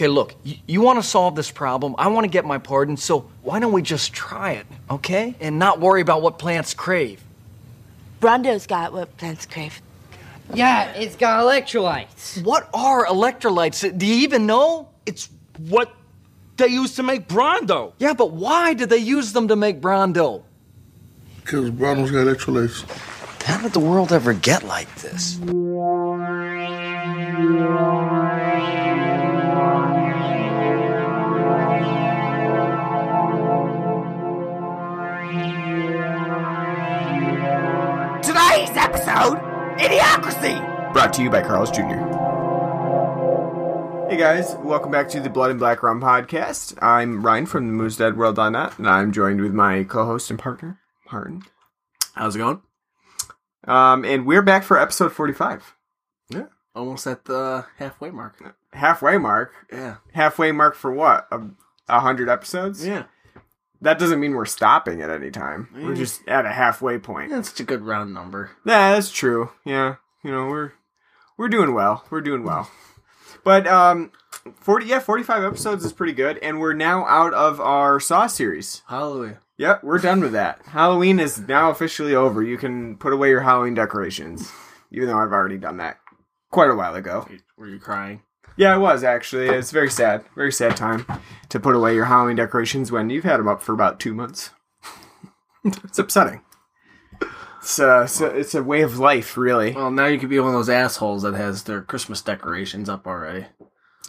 Okay, look, y- you want to solve this problem. I want to get my pardon, so why don't we just try it, okay? And not worry about what plants crave. Brondo's got what plants crave. Yeah, it's got electrolytes. What are electrolytes? Do you even know? It's what they used to make Brondo. Yeah, but why did they use them to make Brondo? Because Brondo's got electrolytes. How did the world ever get like this? Episode, Idiocracy! Brought to you by Carl's Jr. Hey guys, welcome back to the Blood and Black Rum podcast. I'm Ryan from the Moose Dead World.net, and I'm joined with my co-host and partner, Martin. How's it going? Um, and we're back for episode 45. Yeah. Almost at the halfway mark. Halfway mark. Yeah. Halfway mark for what? A, a hundred episodes? Yeah. That doesn't mean we're stopping at any time. We're just at a halfway point. That's a good round number. Yeah, that's true. Yeah, you know we're we're doing well. We're doing well. But um, forty yeah, forty five episodes is pretty good, and we're now out of our Saw series. Hallelujah. Yep, we're done with that. Halloween is now officially over. You can put away your Halloween decorations, even though I've already done that quite a while ago. Were you crying? Yeah, it was actually. It's very sad, very sad time to put away your Halloween decorations when you've had them up for about two months. it's upsetting. It's uh, it's a, it's a way of life, really. Well, now you could be one of those assholes that has their Christmas decorations up already.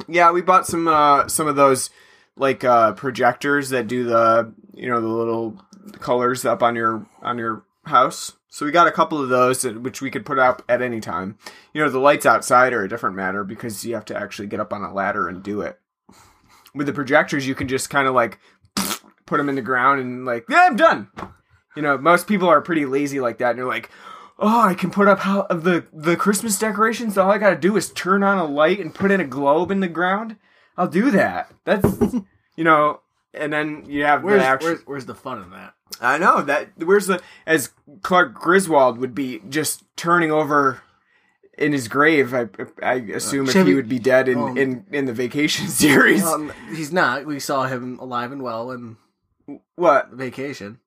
Yeah, we bought some uh some of those like uh projectors that do the you know the little colors up on your on your house. So we got a couple of those that, which we could put up at any time. You know, the lights outside are a different matter because you have to actually get up on a ladder and do it. With the projectors, you can just kind of like put them in the ground and like, yeah, I'm done. You know, most people are pretty lazy like that, and they're like, oh, I can put up how the the Christmas decorations. All I gotta do is turn on a light and put in a globe in the ground. I'll do that. That's you know, and then you have Where's, the actual. where's, where's the fun in that? I know that. Where's the as Clark Griswold would be just turning over in his grave. I I assume if he would be dead in um, in in the Vacation series. Um, he's not. We saw him alive and well in what? vacation.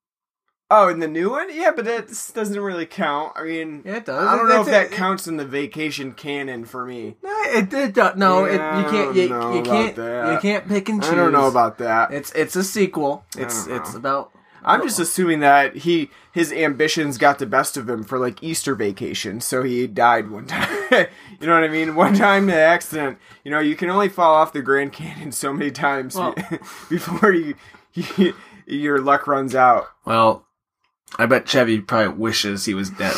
Oh, in the new one? Yeah, but that doesn't really count. I mean, Yeah, it does. I don't know if that it. counts in the Vacation canon for me. No, it, it no, it, Yeah, you can't. You, you can't. that. You can't pick and choose. I don't know about that. It's it's a sequel. It's it's know. about. I'm just assuming that he his ambitions got the best of him for like Easter vacation, so he died one time. you know what I mean? One time an accident. You know, you can only fall off the Grand Canyon so many times Well- before you, you your luck runs out. Well, I bet Chevy probably wishes he was dead.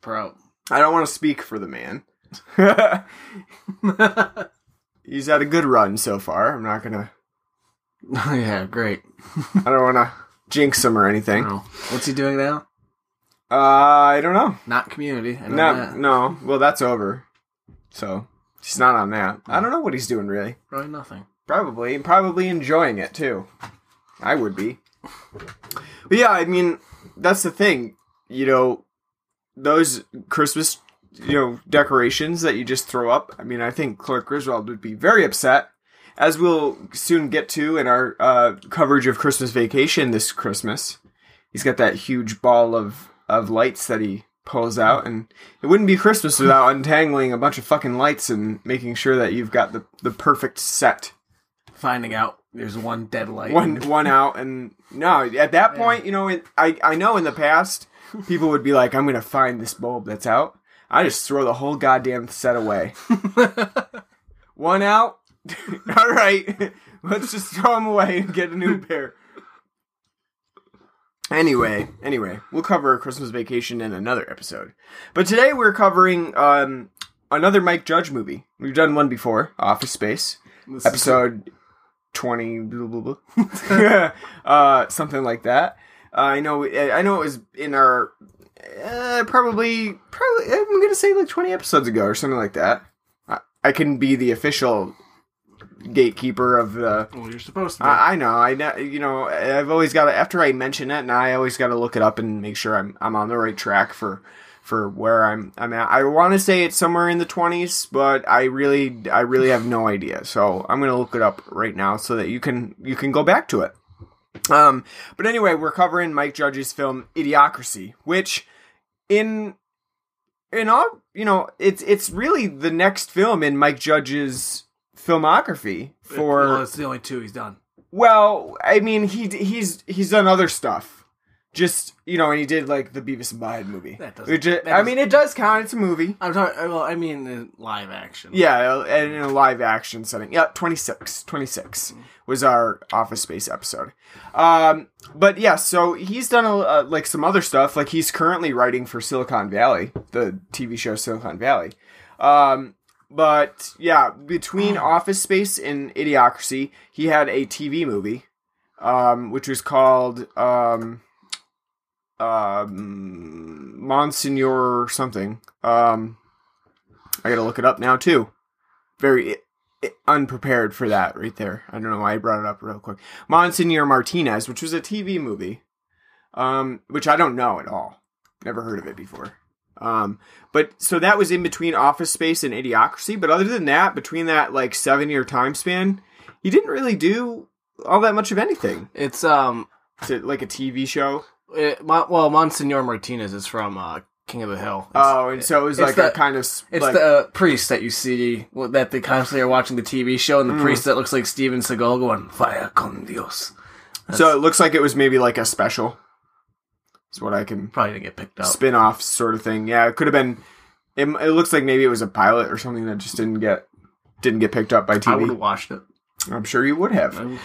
Bro. I don't want to speak for the man. He's had a good run so far. I'm not gonna. yeah, great. I don't want to jinx him or anything. What's he doing now? Uh, I don't know. Not community. I know No, that. no. Well, that's over. So he's not on that. I don't know what he's doing really. Probably nothing. Probably, and probably enjoying it too. I would be. But yeah, I mean, that's the thing. You know, those Christmas, you know, decorations that you just throw up. I mean, I think Clark Griswold would be very upset, as we'll soon get to in our uh, coverage of Christmas Vacation this Christmas. He's got that huge ball of of lights that he pulls out, and it wouldn't be Christmas without untangling a bunch of fucking lights and making sure that you've got the the perfect set Finding out there's one dead light. one one out and no at that point you know it, i i know in the past people would be like i'm gonna find this bulb that's out i just throw the whole goddamn set away one out all right let's just throw them away and get a new pair. Anyway anyway we'll cover christmas vacation in another episode. But today we're covering um another mike judge movie. We've done one before office space This episode 20 blah, blah, blah. uh something like that. Uh, i know i know it was in our uh, probably probably i'm gonna say like 20 episodes ago or something like that. I, I can be the official gatekeeper of the Well, you're supposed to. Be. I, I know i know you know i've always got to after i mention it and i always got to look it up and make sure i'm i'm on the right track for for where I'm I'm at. I want to say it's somewhere in the 20s, but I really I really have no idea. So I'm gonna look it up right now so that you can you can go back to it. Um, but anyway, we're covering Mike Judge's film Idiocracy, which in in all you know it's it's really the next film in Mike Judge's filmography for well, it's the only two he's done. well, I mean, he he's he's done other stuff. Just you know, and he did like the Beavis and Butthead movie. That doesn't- uh, that I mean, it does count. It's a movie. I'm talking. Well, I mean, live action. Yeah, and in a live action setting. Yeah, 26. 26 was our Office Space episode. Um, but yeah, so he's done a, uh, like some other stuff. Like he's currently writing for Silicon Valley, the TV show Silicon Valley. Um, but yeah, between Office Space and Idiocracy, he had a TV movie, um, which was called um, um, Monsignor something. Um, I gotta look it up now too. Very unprepared for that right there. I don't know why I brought it up real quick. Monsignor Martinez, which was a TV movie, um, which I don't know at all. Never heard of it before. Um, but so that was in between Office Space and Idiocracy. But other than that, between that like seven year time span, he didn't really do all that much of anything. It's um. Is it like a TV show? It, well, Monsignor Martinez is from uh, King of the Hill. It's, Oh, and so it was like the- a kind of It's like, the uh, priest that you see that they constantly are watching the TV show, and the priest that looks like Steven Seagal going "Fire con Dios." so it looks like it was maybe like a special. Is what I can Probably didn't get picked up. spin off sort of thing. Yeah, it could have been. It, it looks like maybe it was a pilot or something that just didn't get didn't get picked up by I would TV. have watched it. I'm sure you would have.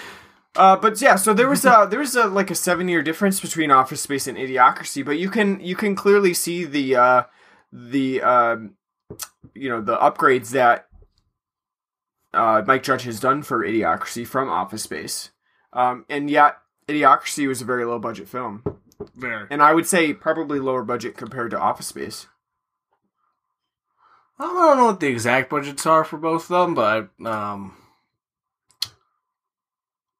Uh, but yeah, so there was a there was a like a seven year difference between Office Space and Idiocracy, but you can you can clearly see the uh, the um, you know the upgrades that uh, Mike Judge has done for Idiocracy from Office Space, um, and yet Idiocracy was a very low budget film, Very. and I would say probably lower budget compared to Office Space. I don't know what the exact budgets are for both of them, but um,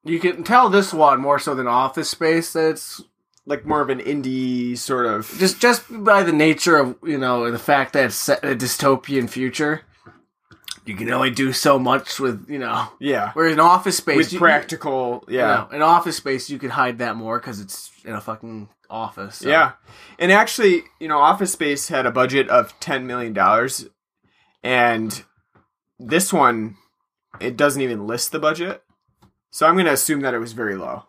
you can tell this one more so than Office Space that it's Like more of an indie sort of just just by the nature of you know the fact that it's a dystopian future. You can only do so much with you know. yeah Whereas in Office Space, with you- practical you yeah know, in Office Space you could hide that more because it's in a fucking office. so- Yeah. And actually, you know, Office Space had a budget of $10 million. And this one, it doesn't even list the budget. So I'm going to assume that it was very low.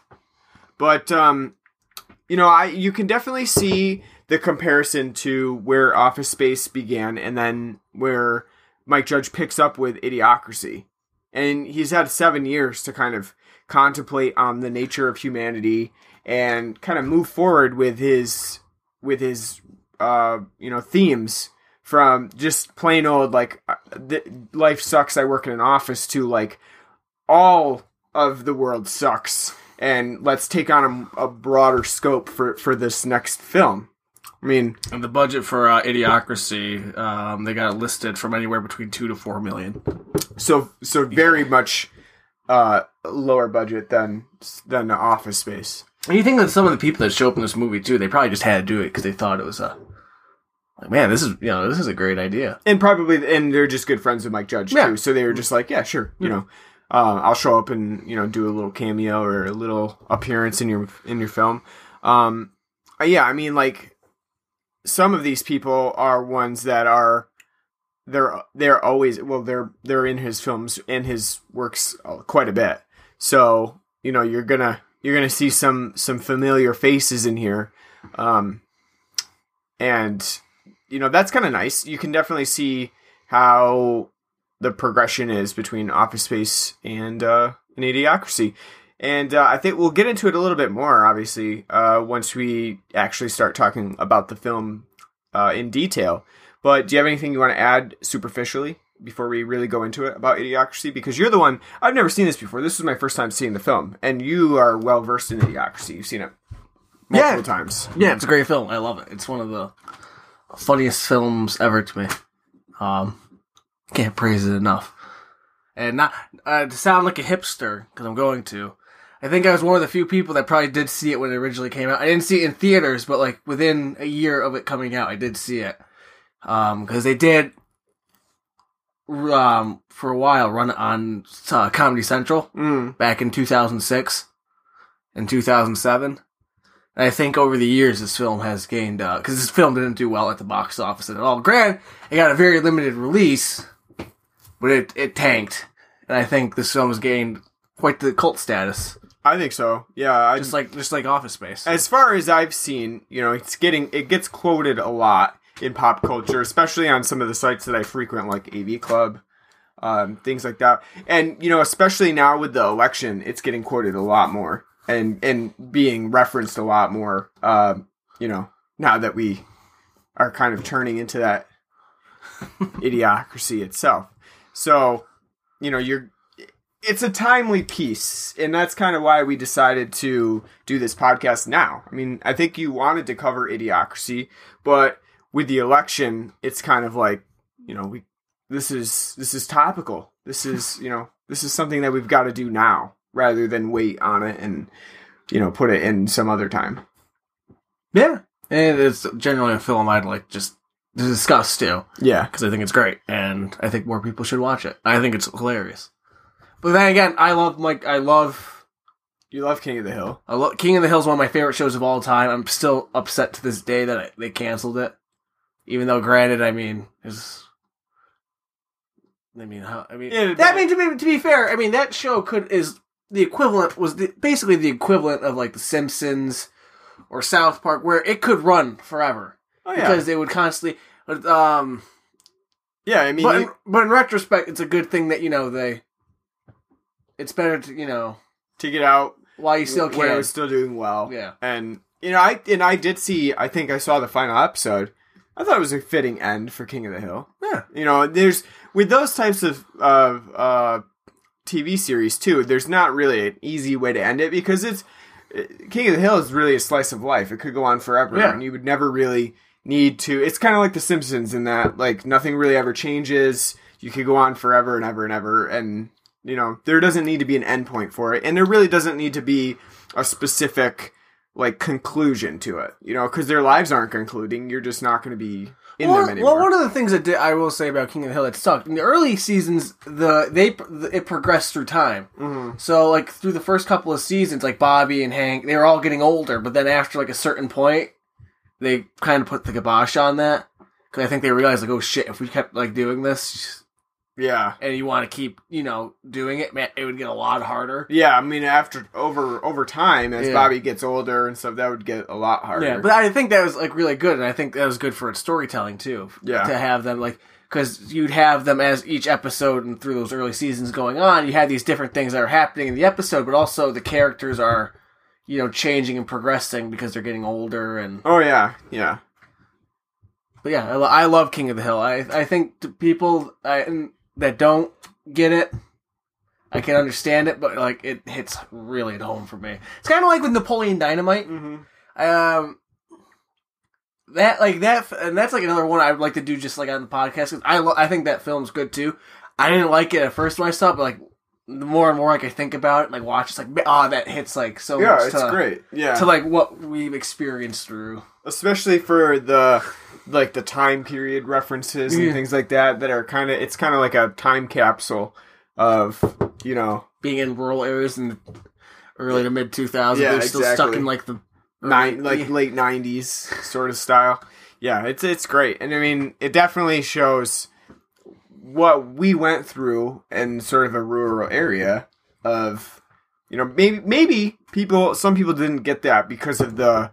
But, um, you know, I you can definitely see the comparison to where Office Space began and then where Mike Judge picks up with Idiocracy. And he's had seven years to kind of contemplate on the nature of humanity and kind of move forward with his with his uh you know themes from just plain old like uh, life sucks i work in an office to like all of the world sucks and let's take on a, a broader scope for for this next film i mean And the budget for uh, Idiocracy, um, they got it listed from anywhere between two to four million. so so very much uh lower budget than than the office space And you think that some of the people that show up in this movie too, they probably just had to do it because they thought it was a like, man, this is you know this is a great idea. and probably and they're just good friends with Mike Judge Yeah. too. So they were just like, yeah, sure, you know, uh, I'll show up and you know do a little cameo or a little appearance in your in your film. Um, yeah, I mean, like some of these people are ones that are they're they're always well they're they're in his films and his works quite a bit. So you know you're gonna you're gonna see some some familiar faces in here, um, and you know that's kind of nice. You can definitely see how the progression is between Office Space and uh, an Idiocracy. And uh, I think we'll get into it a little bit more, obviously, uh, once we actually start talking about the film uh, in detail. But do you have anything you want to add superficially before we really go into it about Idiocracy? Because you're the one, I've never seen this before. This is my first time seeing the film, and you are well versed in Idiocracy. You've seen it multiple Yeah. times. Yeah, it's a great film. I love it. It's one of the funniest films ever to me. Um, can't praise it enough. And not uh, to sound like a hipster because I'm going to. I think I was one of the few people that probably did see it when it originally came out. I didn't see it in theaters, but like within a year of it coming out, I did see it. Um, because they did, um, for a while run it on uh, Comedy Central Mm. back in 2006 and 2007. And I think over the years this film has gained, because this film didn't do well at the box office at all. Grant, it got a very limited release, but it, it tanked. And I think this film has gained quite the cult status. I think so. Yeah, I Just like just like Office Space. as far as I've seen, you know, it's getting it gets quoted a lot in pop culture, especially on some of the sites that I frequent, like AV Club, um, things like that. And you know, especially now with the election, it's getting quoted a lot more and and being referenced a lot more. Um, you know, now that we are kind of turning into that idiocracy itself. So, you know, you're it's a timely piece, and that's kind of why we decided to do this podcast now. I mean, I think you wanted to cover idiocracy, but with the election, it's kind of like, you know, we this is this is topical. This is, you know, this is something that we've got to do now rather than wait on it and you know, put it in some other time. yeah. And it's generally a film I'd like just to discuss too. Yeah. because I think it's great, and I think more people should watch it. I think it's hilarious. But then again, I love like I love You love King of the Hill. I love King of the Hill is one of my favorite shows of all time. I'm still upset to this day that I, they canceled it, even though granted, I mean, is I mean, how, I mean, Yeah, that, mean to be to be fair, I mean that show could is the equivalent was the, basically the equivalent of like The Simpsons or South Park, where it could run forever Oh yeah. because they would constantly. Um, yeah, I mean, but, in, but in retrospect, it's a good thing that you know they. It's better to you know to get out while you still can. was still doing well. Yeah. And you know, I and I did see I think I saw the final episode. I thought it was a fitting end for King of the Hill. Yeah. You know, there's with those types of of uh TV series too, there's not really an easy way to end it because it's King of the Hill is really a slice of life. It could go on forever Yeah. and you would never really need to it's kind of like the Simpsons in that like nothing really ever changes. You could go on forever and ever and ever and you know, there doesn't need to be an endpoint for it and there really doesn't need to be a specific like conclusion to it. You know, cuz their lives aren't concluding. You're just not going to be in well, them anymore. well, one of the things that did, I will say about King of the Hill that sucked in the early seasons, the they it progressed through time. Mm-hmm. So like through the first couple of seasons, like Bobby and Hank, they were all getting older. But then after like a certain point, they kind of put the kibosh on that because I think they realized like, oh shit, if we kept like doing this yeah. and you want to keep you know doing it, man, it would get a lot harder. Yeah, I mean, after over over time, as Yeah. Bobby gets older and stuff, that would get a lot harder. Yeah, but I think that was like really good, and I think that was good for its storytelling too. Yeah. to have them like because you'd have them as each episode and through those early seasons going on, you had these different things that are happening in the episode, but also the characters are you know changing and progressing because they're getting older and. oh yeah, yeah, But yeah, I, I love King of the Hill. I I think people I, that don't get it. I can understand it, but like it hits really at home for me. It's kind of like with Napoleon Dynamite. Um, that like that, and that's like another one I would like to do just like on the podcast. 'cause I lo- I think that film's good too. I didn't like it at first when I saw it, but like the more and more like I think about it, like watch, it's like oh that hits like so yeah. much It's to, great. Yeah, to like what we've experienced through. especially for the like the time period references and Yeah. things like that that are kind of it's kind of like a time capsule of you know being in rural areas in the early to mid 2000s. Yeah, they're still stuck in like the nine like Yeah. late nineties sort of style. Yeah, it's it's great, and I mean it definitely shows what we went through in sort of a rural area of you know maybe maybe people some people didn't get that because of the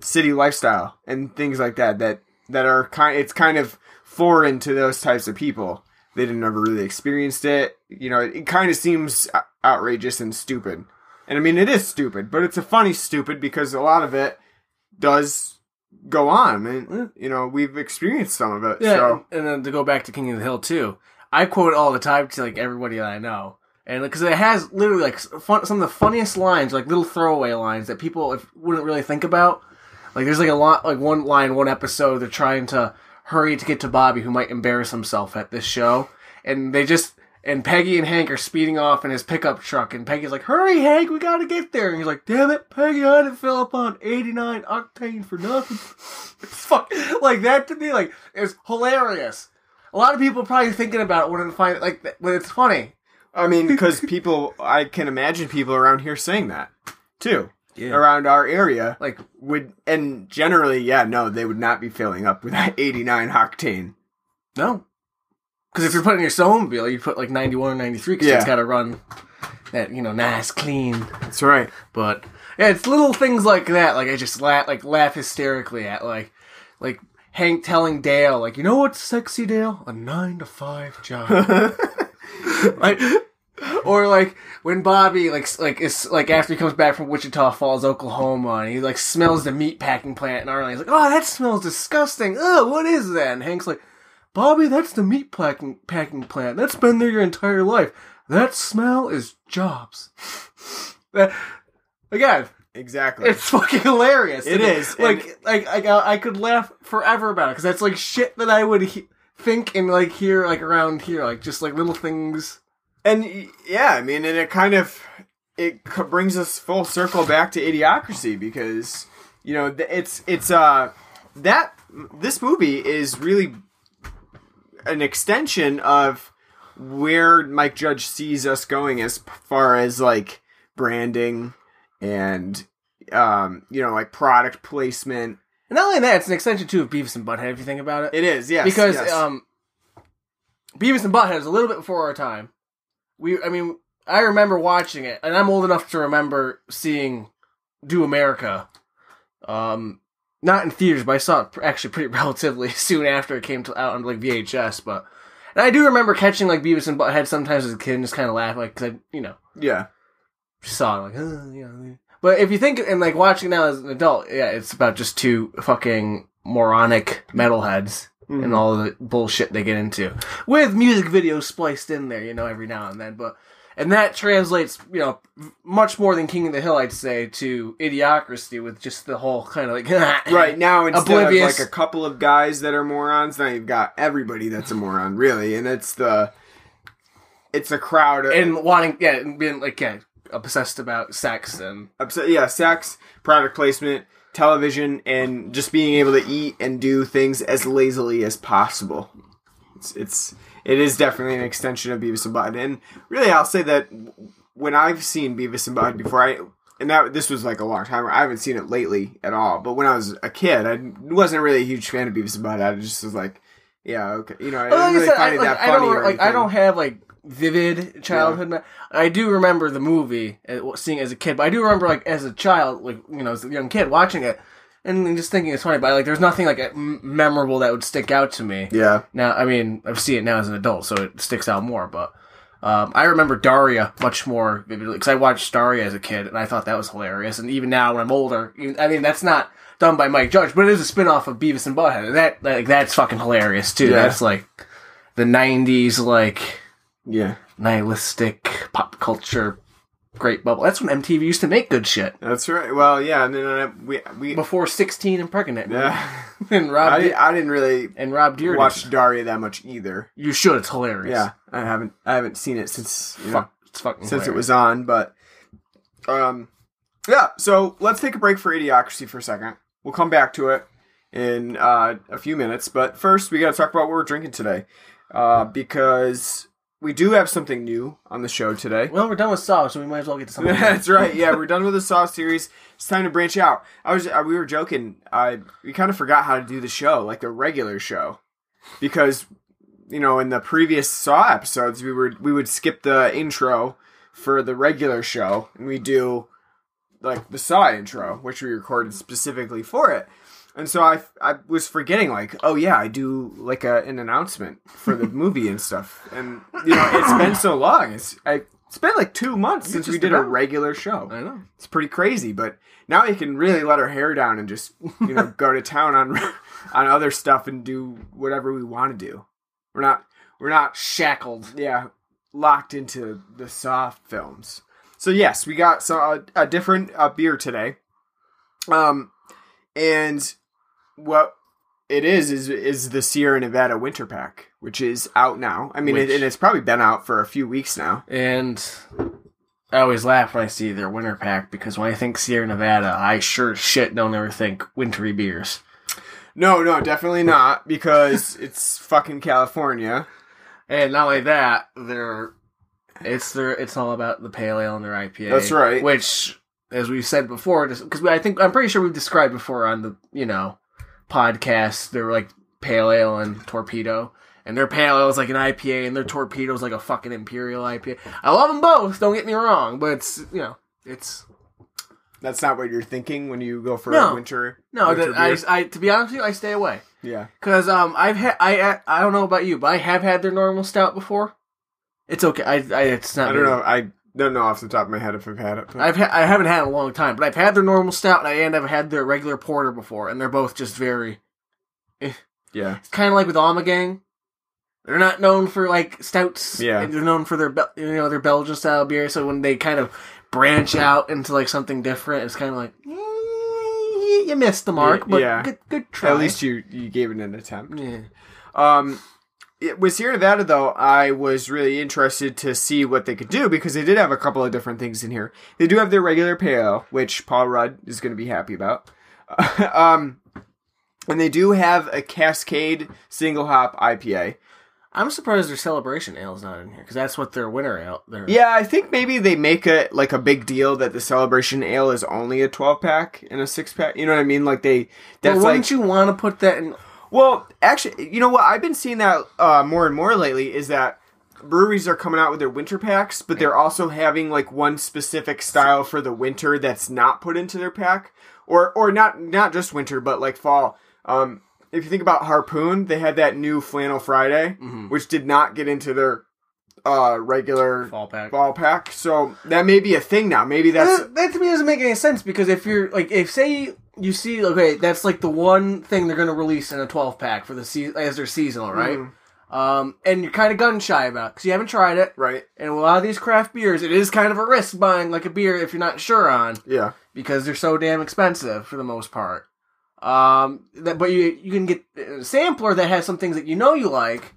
city lifestyle and things like that that that are kind it's kind of foreign to those types of people. They didn't ever really experienced it. You know it, kind of seems outrageous and stupid. And i mean it is stupid but it's a funny stupid because a lot of it does go on and you know we've experienced some of it Yeah, so. and then to go back to King of the Hill too, I quote all the time to like everybody that I know, and because it has literally like fun, some of the funniest lines, like little throwaway lines that people wouldn't really think about. Like there's like a lot, like one line, one episode, they're trying to hurry to get to Bobby, who might embarrass himself at this show, and they just and Peggy and Hank are speeding off in his pickup truck, and Peggy's like, "Hurry, Hank, we gotta get there." And he's like, "Damn it, Peggy, I didn't fill up on 89 octane for nothing." fuck like that to me, like is hilarious. A lot of people are probably thinking about it when they find like when it's funny. I mean, because people, I can imagine people around here saying that too. Around our area, Like, would and generally, yeah, no, they would not be filling up with that 89 octane. no, because if you're putting your snowmobile, you put like 91 or 93 because Yeah. it's got to run that you know nice clean. That's right. But yeah, it's little things like that. Like I just laugh, like laugh hysterically at, like, like Hank telling Dale, like, you know what's sexy, Dale? A nine to five job. like, or like when Bobby, like, like is like after he comes back from Wichita Falls, Oklahoma, and he like smells the meat packing plant, and Arlene's like, oh, that smells disgusting. Oh, what is that? And Hank's like, Bobby, that's the meat packing packing plant. That's been there your entire life. That smell is jobs. That- Again, Exactly. it's fucking hilarious. It And is, Like, like, like, I I could laugh forever about it because that's like shit that I would he- think and like hear like around here, like just like little things. And yeah, I mean, and it kind of it brings us full circle back to idiocracy because you know it's it's uh that this movie is really an extension of where Mike Judge sees us going as far as like branding and um you know like product placement. And not only that, it's an extension too of Beavis and Butthead. If you think about it, It is, yes, because yes. um, Beavis and Butthead is a little bit before our time. We, I mean, I remember watching it, and I'm old enough to remember seeing Do America. Um, not in theaters, but I saw it actually pretty relatively soon after it came to, out on like VHS. But and I do remember catching like Beavis and Butthead sometimes as a kid and just kind of laugh like because I, you know, yeah. saw it like, uh, you know. But if you think and like watching now as an adult, yeah, it's about just two fucking moronic metalheads and mm-hmm. all the bullshit they get into with music videos spliced in there, you know, every now and then. But and that translates, you know, much more than King of the Hill, I'd say, to Idiocracy with just the whole kind of like Right now, instead Oblivious. of like a couple of guys that are morons, now you've got everybody that's a moron, really, and it's the it's a crowd of and wanting, yeah, and being like, yeah, obsessed about sex and upset, yeah, sex, product placement, television, and just being able to eat and do things as lazily as possible. It's it's it is definitely an extension of Beavis and Butt, and really, I'll say that when I've seen Beavis and Butt before, I and that this was like a long time. I haven't seen it lately at all. But when I was a kid, I wasn't really a huge fan of Beavis and Butt. I just was like, yeah, okay, you know, I Well, didn't I said, I, like, I don't like. I don't have like vivid childhood. me- I do remember the movie, uh, seeing it as a kid, but I do remember like as a child, like you know, as a young kid watching it and just thinking it's funny. But like, there's nothing like memorable that would stick out to me. Yeah, Now, I mean, I've seen it now as an adult, so it sticks out more. But um, I remember Daria much more vividly because I watched Daria as a kid, and I thought that was hilarious. And even now, when I'm older, even, I mean, that's not done by Mike Judge, but it is a spin off of Beavis and Butthead. And that like that's fucking hilarious too. Yeah. That's like the '90s, like yeah, nihilistic pop culture great bubble. That's when MTV used to make good shit that's right. Well, yeah, and then uh, we we before 16 and pregnant. yeah. and Rob I, Di- di- I didn't really and Rob Deere. watch Daria that much either. You should. It's hilarious. Yeah, I haven't I haven't seen it since you know, Fuck. It's fucking since it was on, but um, yeah. So let's take a break for Idiocracy for a second. We'll come back to it in uh, a few minutes, but first we got to talk about what we're drinking today, uh, because we do have something new on the show today. Well, we're done with Saw, so we might as well get to something. That's right. Yeah, we're done with the Saw series. It's time to branch out. I was uh, we were joking. I we kind of forgot how to do the show like a regular show because you know in the previous Saw episodes we were we would skip the intro for the regular show and we do like the Saw intro, which we recorded specifically for it. And so I, I was forgetting like oh yeah I do like a, an announcement for the movie and stuff. And you know it's been so long. It's I, it's been like two months since we did a regular show. I know. it's pretty crazy but now we can really let our hair down and just you know go to town on on other stuff and do whatever we want to do. We're not we're not Shackled. yeah locked into the Saw films. So yes we got some a, a different uh, beer today. Um and what it is is is the Sierra Nevada Winter Pack, which is out now. I mean, Which- it, and it's probably been out for a few weeks now. And I always laugh when I see their winter pack because when I think Sierra Nevada, I sure as shit don't ever think wintry beers. No, no, definitely not because it's fucking California. And not only that, they're it's their it's all about the pale ale and their IPA. That's right. Which, as we've said before, because I think I'm pretty sure we've described before on the you know podcast, they're like pale ale and torpedo. And their pale ale is like an IPA, and their torpedo is like a fucking imperial IPA. I love them both. Don't get me wrong, but it's you know it's That's not what you're thinking when you go for No. a winter. no. winter That, I, I to be honest with you, I stay away. yeah. Cause um I've had I I don't know about you, but I have had their normal stout before. It's okay. I, I it's not. I don't really- know. I don't know off the top of my head if I've had it. but- I've ha- I haven't had it in a long time, but I've had their normal stout and, I, and I've had their regular porter before, and they're both just very yeah. It's kind of like with Ommegang. They're not known for like stouts. Yeah. they're known for their Bel- you know their Belgian style beer. So when they kind of branch out into like something different, it's kind of like eh, you missed the mark, but yeah. good good try. At least you you gave it an attempt. yeah. Um, it- with Sierra Nevada, though, I was really interested to see what they could do because they did have a couple of different things in here. They do have their regular pale, which Paul Rudd is going to be happy about. um, and they do have a Cascade single hop IPA. I'm surprised their celebration ale's not in here because that's what their winter ale. Their, Yeah, I think maybe they make it like a big deal that the Celebration Ale is only a 12 pack and a six pack. You know what I mean? Like they, But that's wouldn't like you want to put that in? Well, actually, you know what? I've been seeing that uh, more and more lately is that breweries are coming out with their winter packs, but they're also having like one specific style for the winter that's not put into their pack, or or not not just winter, but like fall. Um, if you think about Harpoon, they had that new Flannel Friday, which did not get into their uh, regular Fall pack. fall pack. So that may be a thing now. Maybe that's that, that to me doesn't make any sense because if you're like if say you see okay that's like the one thing they're going to release in a 12 pack for the season as their seasonal right um and you're kind of gun shy about because you haven't tried it right. and a lot of these craft beers it is kind of a risk buying like a beer if you're not sure on Yeah. because they're so damn expensive for the most part um that but you you can get a sampler that has some things that you know you like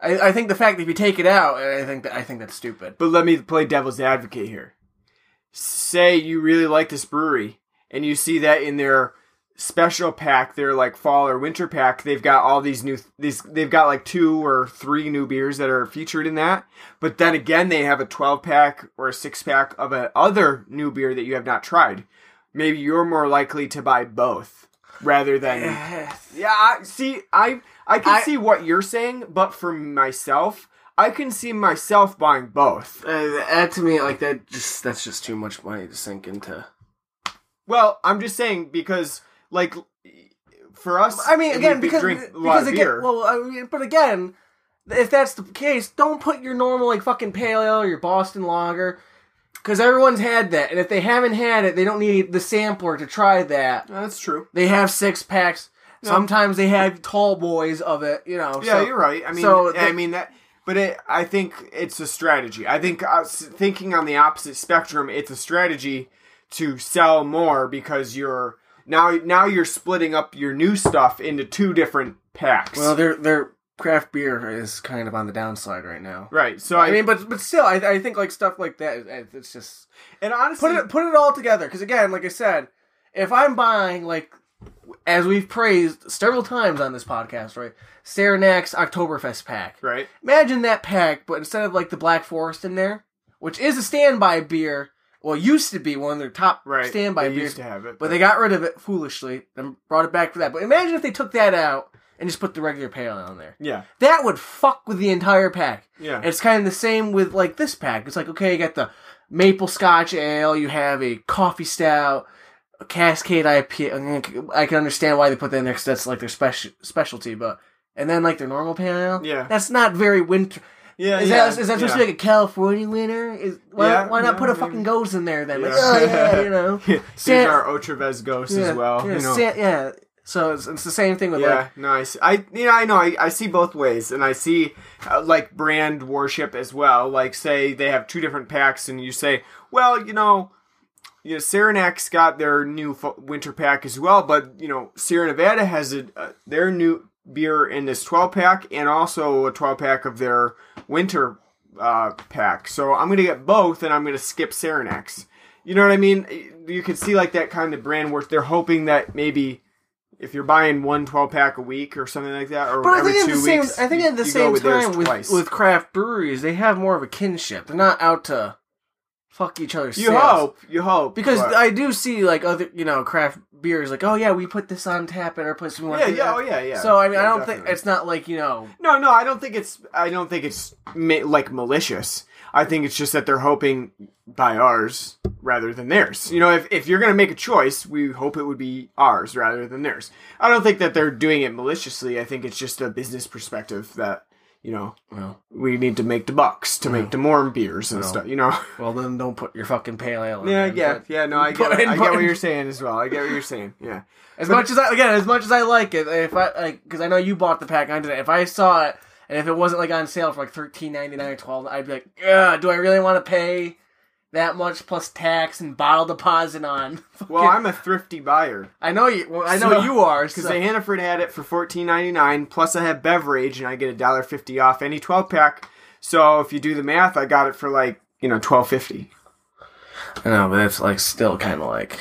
I, I think the fact that if you take it out, I think that I think that's stupid. But let me play devil's advocate here. Say you really like this brewery and you see that in their special pack, their like fall or winter pack, they've got all these new these they've got like two or three new beers that are featured in that. But then again, they have a 12 pack or a 6 pack of a other new beer that you have not tried. Maybe you're more likely to buy both rather than Yeah, I, see, I I can I- see what you're saying, but for myself, I can see myself buying both. Uh, that to me, like that, just that's just too much money to sink into. Well, I'm just saying because, like, for us, I mean, again, be- because drink a lot because of again, beer. well, I mean, but again, if that's the case, don't put your normal like fucking pale ale or your Boston Lager, because everyone's had that, and if they haven't had it, they don't need the sampler to try that. that's true. They have six packs. Sometimes they have tall boys of it, you know. Yeah, so- you're right. I mean, so I mean that, but it, I think it's a strategy. I think uh, thinking on the opposite spectrum, it's a strategy to sell more because you're now now you're splitting up your new stuff into two different packs. Well, their their craft beer is kind of on the downside right now. right. So I mean, but but still, I, I think like stuff like that, it's just and honestly, put it put it all together. Because again, like I said, if I'm buying like as we've praised several times on this podcast, right? Saranac's Oktoberfest pack. right. Imagine that pack, but instead of like the Black Forest in there, which is a standby beer, well, used to be one of their top Right. standby They beers, used to have it, but they got rid of it foolishly and brought it back for that. But imagine if they took that out and just put the regular pale ale in there. Yeah. That would fuck with the entire pack. Yeah. And it's kind of the same with like this pack. It's like okay, you got the maple Scotch ale, you have a coffee stout, a Cascade IPA. I, I can understand why they put that in there because that's like their special specialty. But and then like their normal pale ale, Yeah. that's not very winter. Yeah. Is yeah, that is that supposed yeah. to be like a California winter? Is why, Yeah, why not yeah, put a maybe. fucking ghost in there then? Like oh yeah, you know. Here's San- our Otravez ghost yeah, as well. Yeah, you know. San- yeah. So it's, it's the same thing with Yeah, like nice. I you know I know I, I see both ways, and I see uh, like brand worship as well. Like say they have two different packs, and you say, well, you know, you know, Saranac's got their new winter pack as well, but you know, Sierra Nevada has a, uh, their new beer in this 12 pack and also a 12 pack of their winter uh, pack. So I'm gonna get both, and I'm gonna skip Saranac's. You know what I mean? You can see like that kind of brand where they're hoping that maybe if you're buying one 12 pack a week or something like that, or But I every think at two the same, weeks, I think at the same with time with with craft breweries, they have more of a kinship. They're not out to fuck each other's. you sales. hope, you hope, because but- I do see like other you know craft beers like oh yeah we put this on tap at our place we want Yeah, to yeah, oh, yeah, yeah. So I mean I don't definitely. think it's not like you know No, no, I don't think it's. I don't think it's ma- like malicious. I think it's just that they're hoping by ours rather than theirs. You know, if if you're gonna make a choice, we hope it would be ours rather than theirs. I don't think that they're doing it maliciously. I think it's just a business perspective that you know well we need to make the bucks to make the more beers and stuff. You know. well then don't put your fucking pale ale. in Yeah, there. yeah, But yeah. No, I get, But- I get what you're saying as well. I get what you're saying. Yeah. As much as I again, as much as I like it, if I like, because I know you bought the pack, I did it. If I saw it and if it wasn't like on sale for like thirteen ninety nine or twelve, I'd be like, yeah, do I really want to pay that much plus tax and bottle deposit on? Well, I'm a thrifty buyer. I know you. Well, I know So- you are Because so- the Hannaford had it for fourteen ninety nine. Plus, I have beverage, and I get a dollar fifty off any twelve pack. So if you do the math, I got it for like you know twelve fifty. I know, but it's like still kind of like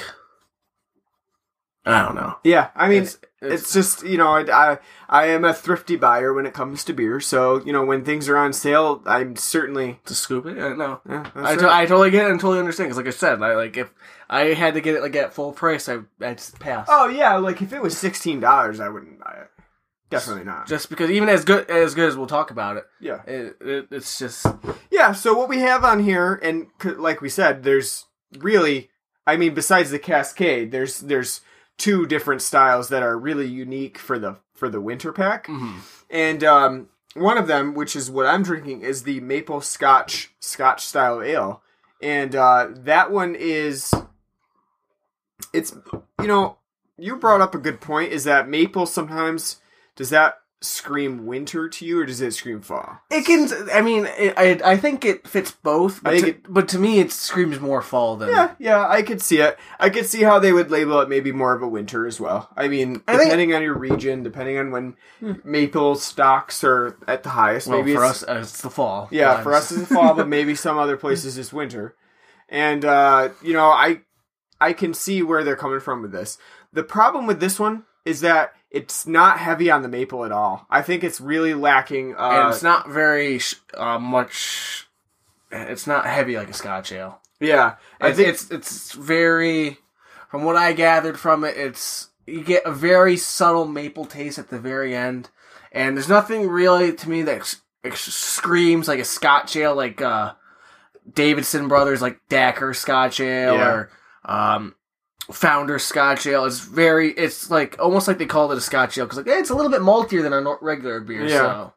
I don't know. Yeah, I mean, It's- it's, it's- just you know, I, I I am a thrifty buyer when it comes to beer. So you know, when things are on sale, I'm certainly To scoop it, I know. yeah, I, to- I totally get it and totally understand. Because like I said, I like if I had to get it like at full price, I I just pass. oh yeah, like if it was sixteen dollars, I wouldn't buy it. Definitely not. Just because even as good as good as we'll talk about it, yeah. it, it it's just Yeah, so what we have on here, and c- like we said, there's really, I mean, besides the Cascade, there's there's two different styles that are really unique for the for the winter pack, and um, one of them, which is what I'm drinking, is the maple Scotch Scotch style ale, and uh, that one is, it's you know, you brought up a good point. Is that maple sometimes does that scream winter to you, or does it scream fall? It can. I mean, it, I I think it fits both. But, I think to, it- but to me, it screams more fall than. Yeah, yeah, I could see it. I could see how they would label it maybe more of a winter as well. I mean, I think- depending on your region, depending on when maple stocks are at the highest, Well, maybe for it's, us, uh, it's the fall. yeah, Well, for us it's the fall, but maybe some other places it's winter. And uh, you know, I I can see where they're coming from with this. The problem with this one is that it's not heavy on the maple at all. I think it's really lacking. Uh, and it's not very uh, much. It's not heavy like a Scotch ale. yeah, I It's, think it's it's very. From what I gathered from it, it's you get a very subtle maple taste at the very end, and there's nothing really to me that ex- ex- screams like a Scotch ale, like uh, Davidson Brothers, like Dacker Scotch Ale Yeah. or um, Founder Scotch Ale. It's very, it's like almost like they called it a Scotch Ale because like eh, it's a little bit maltier than a regular beer. Yeah. So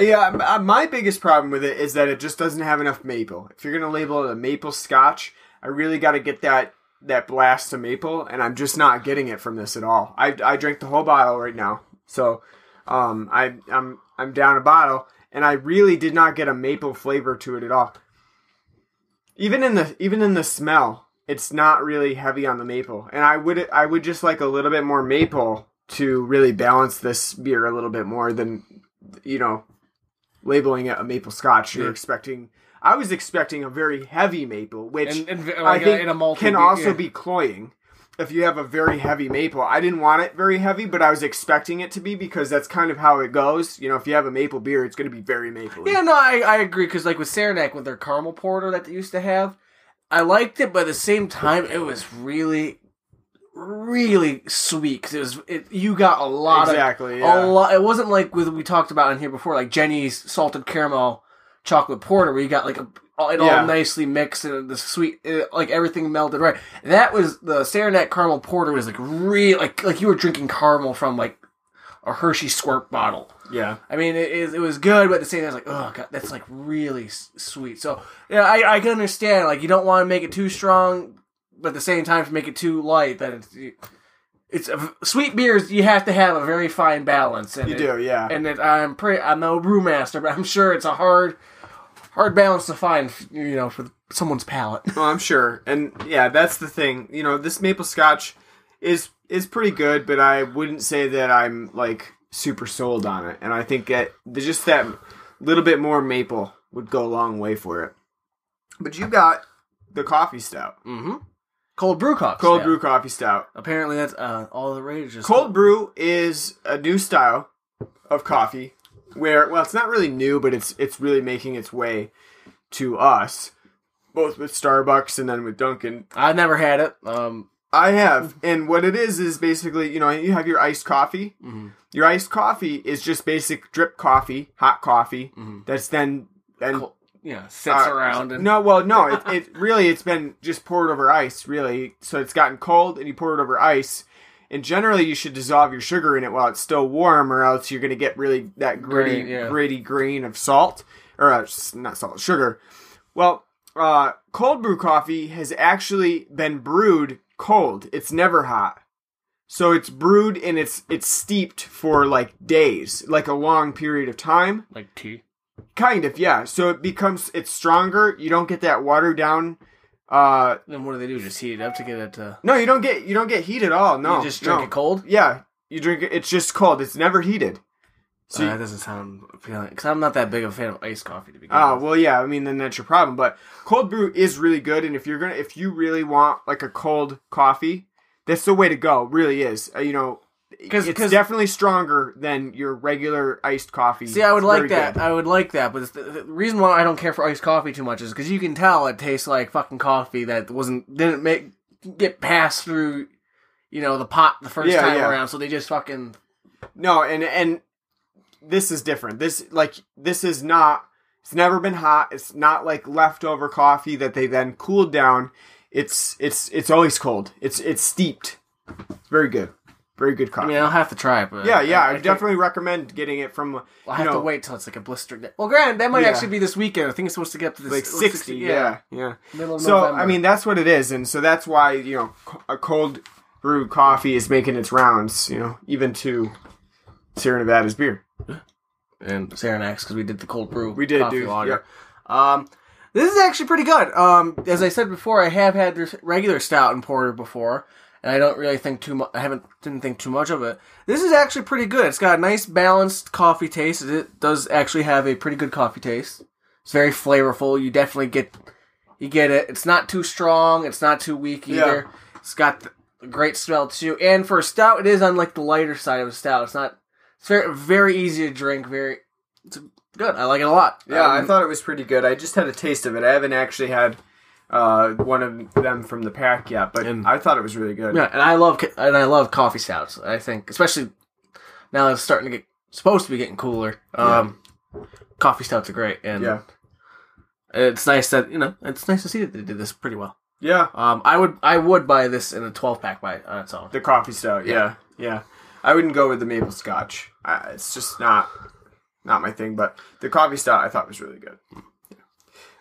Yeah, uh, my biggest problem with it is that it just doesn't have enough maple. If you're gonna label it a maple scotch, I really got to get that that blast of maple, and I'm just not getting it from this at all. I I drank the whole bottle right now, so um I I'm I'm down a bottle, and I really did not get a maple flavor to it at all. Even in the even in the smell, it's not really heavy on the maple, and I would I would just like a little bit more maple to really balance this beer a little bit more than you know labeling it a maple scotch. You're Yeah. expecting. I was expecting a very heavy maple, which And- and like a- think in a can beer, also yeah. be cloying. If you have a very heavy maple, I didn't want it very heavy, but I was expecting it to be because that's kind of how it goes. You know, if you have a maple beer, it's going to be very maple. Yeah, no, I, I agree because like with Saranac with their caramel porter that they used to have, I liked it, but at the same time, it was really, really sweet because it was it. You got a lot Exactly, of yeah. a lot. It wasn't like with we talked about in here before, like Jenny's salted caramel chocolate porter, where you got like a it Yeah. all nicely mixed and the sweet, it, like everything melted right. That was the Saranac caramel porter was like real, like like you were drinking caramel from like a Hershey squirt bottle. Yeah. I mean, it, it, it was good, but at the same time, I was like, oh god, that's like really s- sweet. So yeah, I, I can understand. Like, you don't want to make it too strong, but at the same time, if you make it too light, then it's it's sweet beers. You have to have a very fine balance. And You it- do, yeah. And it, I'm pretty. I'm no brewmaster, but I'm sure it's a hard, hard balance to find, you know, for someone's palate. Oh, I'm sure. And yeah, that's the thing. You know, this maple scotch is is pretty good, but I wouldn't say that I'm like super sold on it. And I think that just that little bit more maple would go a long way for it. But you got the coffee stout. Mm-hmm. Cold brew coffee. Cold stout. brew coffee stout. Apparently, that's uh, all the rage. is- Cold brew is a new style of coffee where well it's not really new but it's it's really making its way to us both with Starbucks and then with Dunkin'. I've never had it. Um, I have. And what it is is basically, you know, you have your iced coffee. Your iced coffee is just basic drip coffee, hot coffee. That's then and Cool. yeah, sits uh, around and no, well, no, it, it really it's been just poured over ice, really. So it's gotten cold, and you pour it over ice. And generally, you should dissolve your sugar in it while it's still warm, or else you're gonna get really that gritty, yeah. gritty green of salt, or uh, not salt, sugar. Well, uh, cold brew coffee has actually been brewed cold. It's never hot. So it's brewed and it's it's steeped for like days, like a long period of time. like tea. Kind of, yeah. So it becomes it's stronger. You don't get that watered down. Uh, Then what do they do? Just heat it up to get it to. no, you don't get you don't get heat at all. No, you just drink no. it cold. Yeah, you drink it. It's just cold. It's never heated. So Uh, you- that doesn't sound appealing because I'm not that big of a fan of iced coffee to begin Oh with. well, yeah. I mean, then that's your problem. But cold brew is really good, and if you're gonna, if you really want like a cold coffee, that's the way to go. Really is. Uh, you know, 'Cause- it's 'cause- definitely stronger than your regular iced coffee. See, I would It's like that. good. I would like that, but the, the reason why I don't care for iced coffee too much is because you can tell it tastes like fucking coffee that wasn't didn't make get passed through, you know, the pot the first Yeah, time yeah. around. So they just fucking No, and and this is different. This like this is not. It's never been hot. It's not like leftover coffee that they then cooled down. It's it's it's always cold. It's it's steeped. It's very good. Very good coffee. I mean, I'll have to try it, but yeah, yeah. I, think definitely recommend getting it from. I'll have know, to wait till it's like a blister. day. Well, Grant, that might Yeah. actually be this weekend. I think it's supposed to get to this like 60 yeah yeah Middle of so November. i mean that's what it is and so that's why you know a cold brew coffee is making its rounds you know even to sierra nevada's beer and Sierra Saranac's because we did the cold brew. We did coffee do- lager. Um, this is actually pretty good. Um, as I said before, I have had this regular stout and porter before, and I don't really think too much. I haven't didn't think too much of it. This is actually pretty good. It's got a nice balanced coffee taste. It does actually have a pretty good coffee taste. It's very flavorful. You definitely get you get it. It's not too strong. It's not too weak either. It's got a great smell too. And for a stout, it is on like the lighter side of a stout. It's not. It's very very easy to drink. Very. It's good. I like it a lot. yeah i Um, thought it was pretty good i just had a taste of it i haven't actually had uh, one of them from the pack yet but And- i thought it was really good Yeah, and I love and I love coffee stouts. I think, especially now that it's starting to get supposed to be getting cooler. Um, coffee stouts are great, and yeah it's nice that you know it's nice to see that they did this pretty well. yeah Um, I would I would buy this in a twelve pack by on its own. the coffee stout yeah yeah i wouldn't go with the maple scotch uh, it's just not not my thing but the coffee stout i thought was really good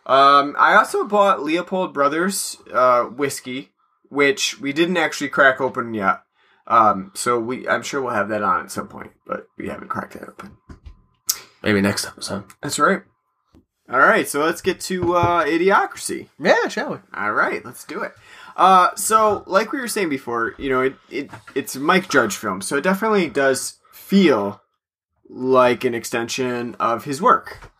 um i also bought leopold brothers uh whiskey which we didn't actually crack open yet um so we i'm sure we'll have that on at some point but we haven't cracked that open Maybe next episode. that's right all right so let's get to uh idiocracy Yeah, shall we? all right, let's do it. Uh, so like we were saying before, you know, it, it it's a Mike Judge film, so it definitely does feel like an extension of his work.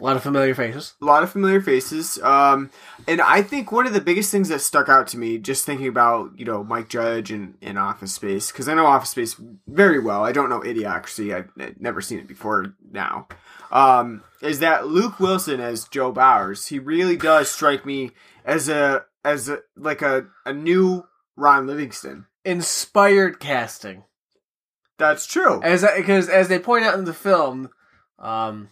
A lot of familiar faces. A lot of familiar faces, um, and I think one of the biggest things that stuck out to me, just thinking about you know Mike Judge and, and Office Space, because I know Office Space very well. I don't know Idiocracy; I've, I've never seen it before now. Um, is that Luke Wilson as Joe Bowers? He really does strike me as a as a like a a new Ron Livingston. Inspired casting, That's true. as because as they point out in the film, um,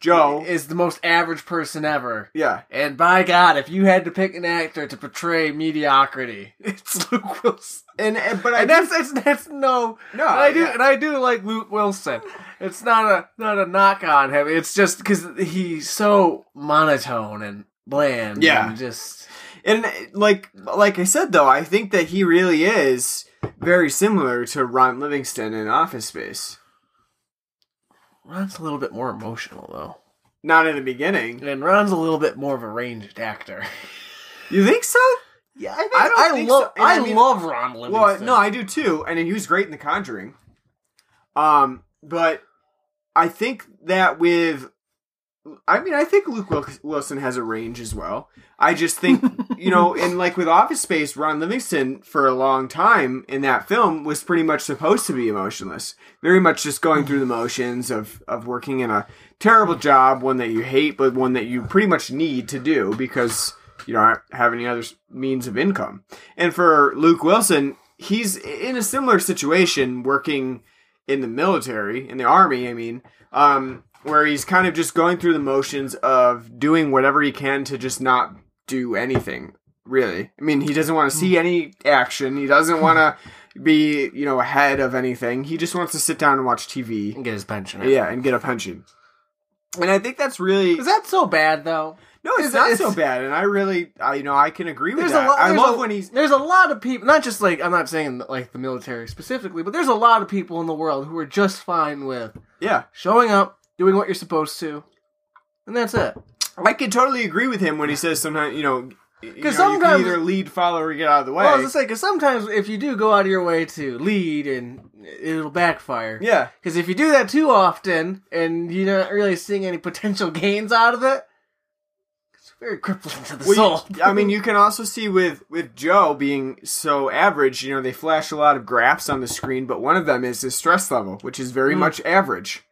Joe, is the most average person ever. yeah, And by God, if you had to pick an actor to portray mediocrity, it's Luke Wilson. and, and but I And that's that's that's no No, I do yeah. and I do like Luke Wilson. It's not a not a knock on him. It's just because he's so monotone and bland. Yeah. and just And like like I said though, I think that he really is very similar to Ron Livingston in Office Space. Ron's a little bit more emotional though. Not in the beginning. And Ron's a little bit more of a ranged actor. You think so? Yeah, I, think, I don't I think love so. I, I mean- love Ron Livingston. Well, no, I do too, and he was great in The Conjuring. Um, but I think that with, I mean, I think Luke Wilson has a range as well. I just think, you know, and like with Office Space, Ron Livingston for a long time in that film was pretty much supposed to be emotionless, very much just going through the motions of of working in a terrible job, one that you hate, but one that you pretty much need to do because you don't have any other means of income. And for Luke Wilson, he's in a similar situation working in the military, in the army, I mean, um, where he's kind of just going through the motions of doing whatever he can to just not do anything, really. I mean, he doesn't want to see hmm. any action, he doesn't want to be, you know, ahead of anything. He just wants to sit down and watch TV. and get his pension. Yeah, and get a pension. And I think that's really Is that so bad though? no, it's is- not it's- so bad. And I really, I, you know, I can agree with There's that. a lot. I there's love a, when he's There's a lot of people, not just like I'm not saying like the military specifically, but there's a lot of people in the world who are just fine with yeah. showing up, doing what you're supposed to, and that's it. I can totally agree with him when he says sometimes, you know, because sometimes- you can either lead, follow, or get out of the way. Well, I was gonna say because sometimes if you do go out of your way to lead, and it'll backfire. yeah, Because if you do that too often and you're not really seeing any potential gains out of it, it's very crippling to the Well, soul. you- I mean, you can also see with with Joe being so average. You know, they flash a lot of graphs on the screen, but one of them is his stress level, which is very mm. much average.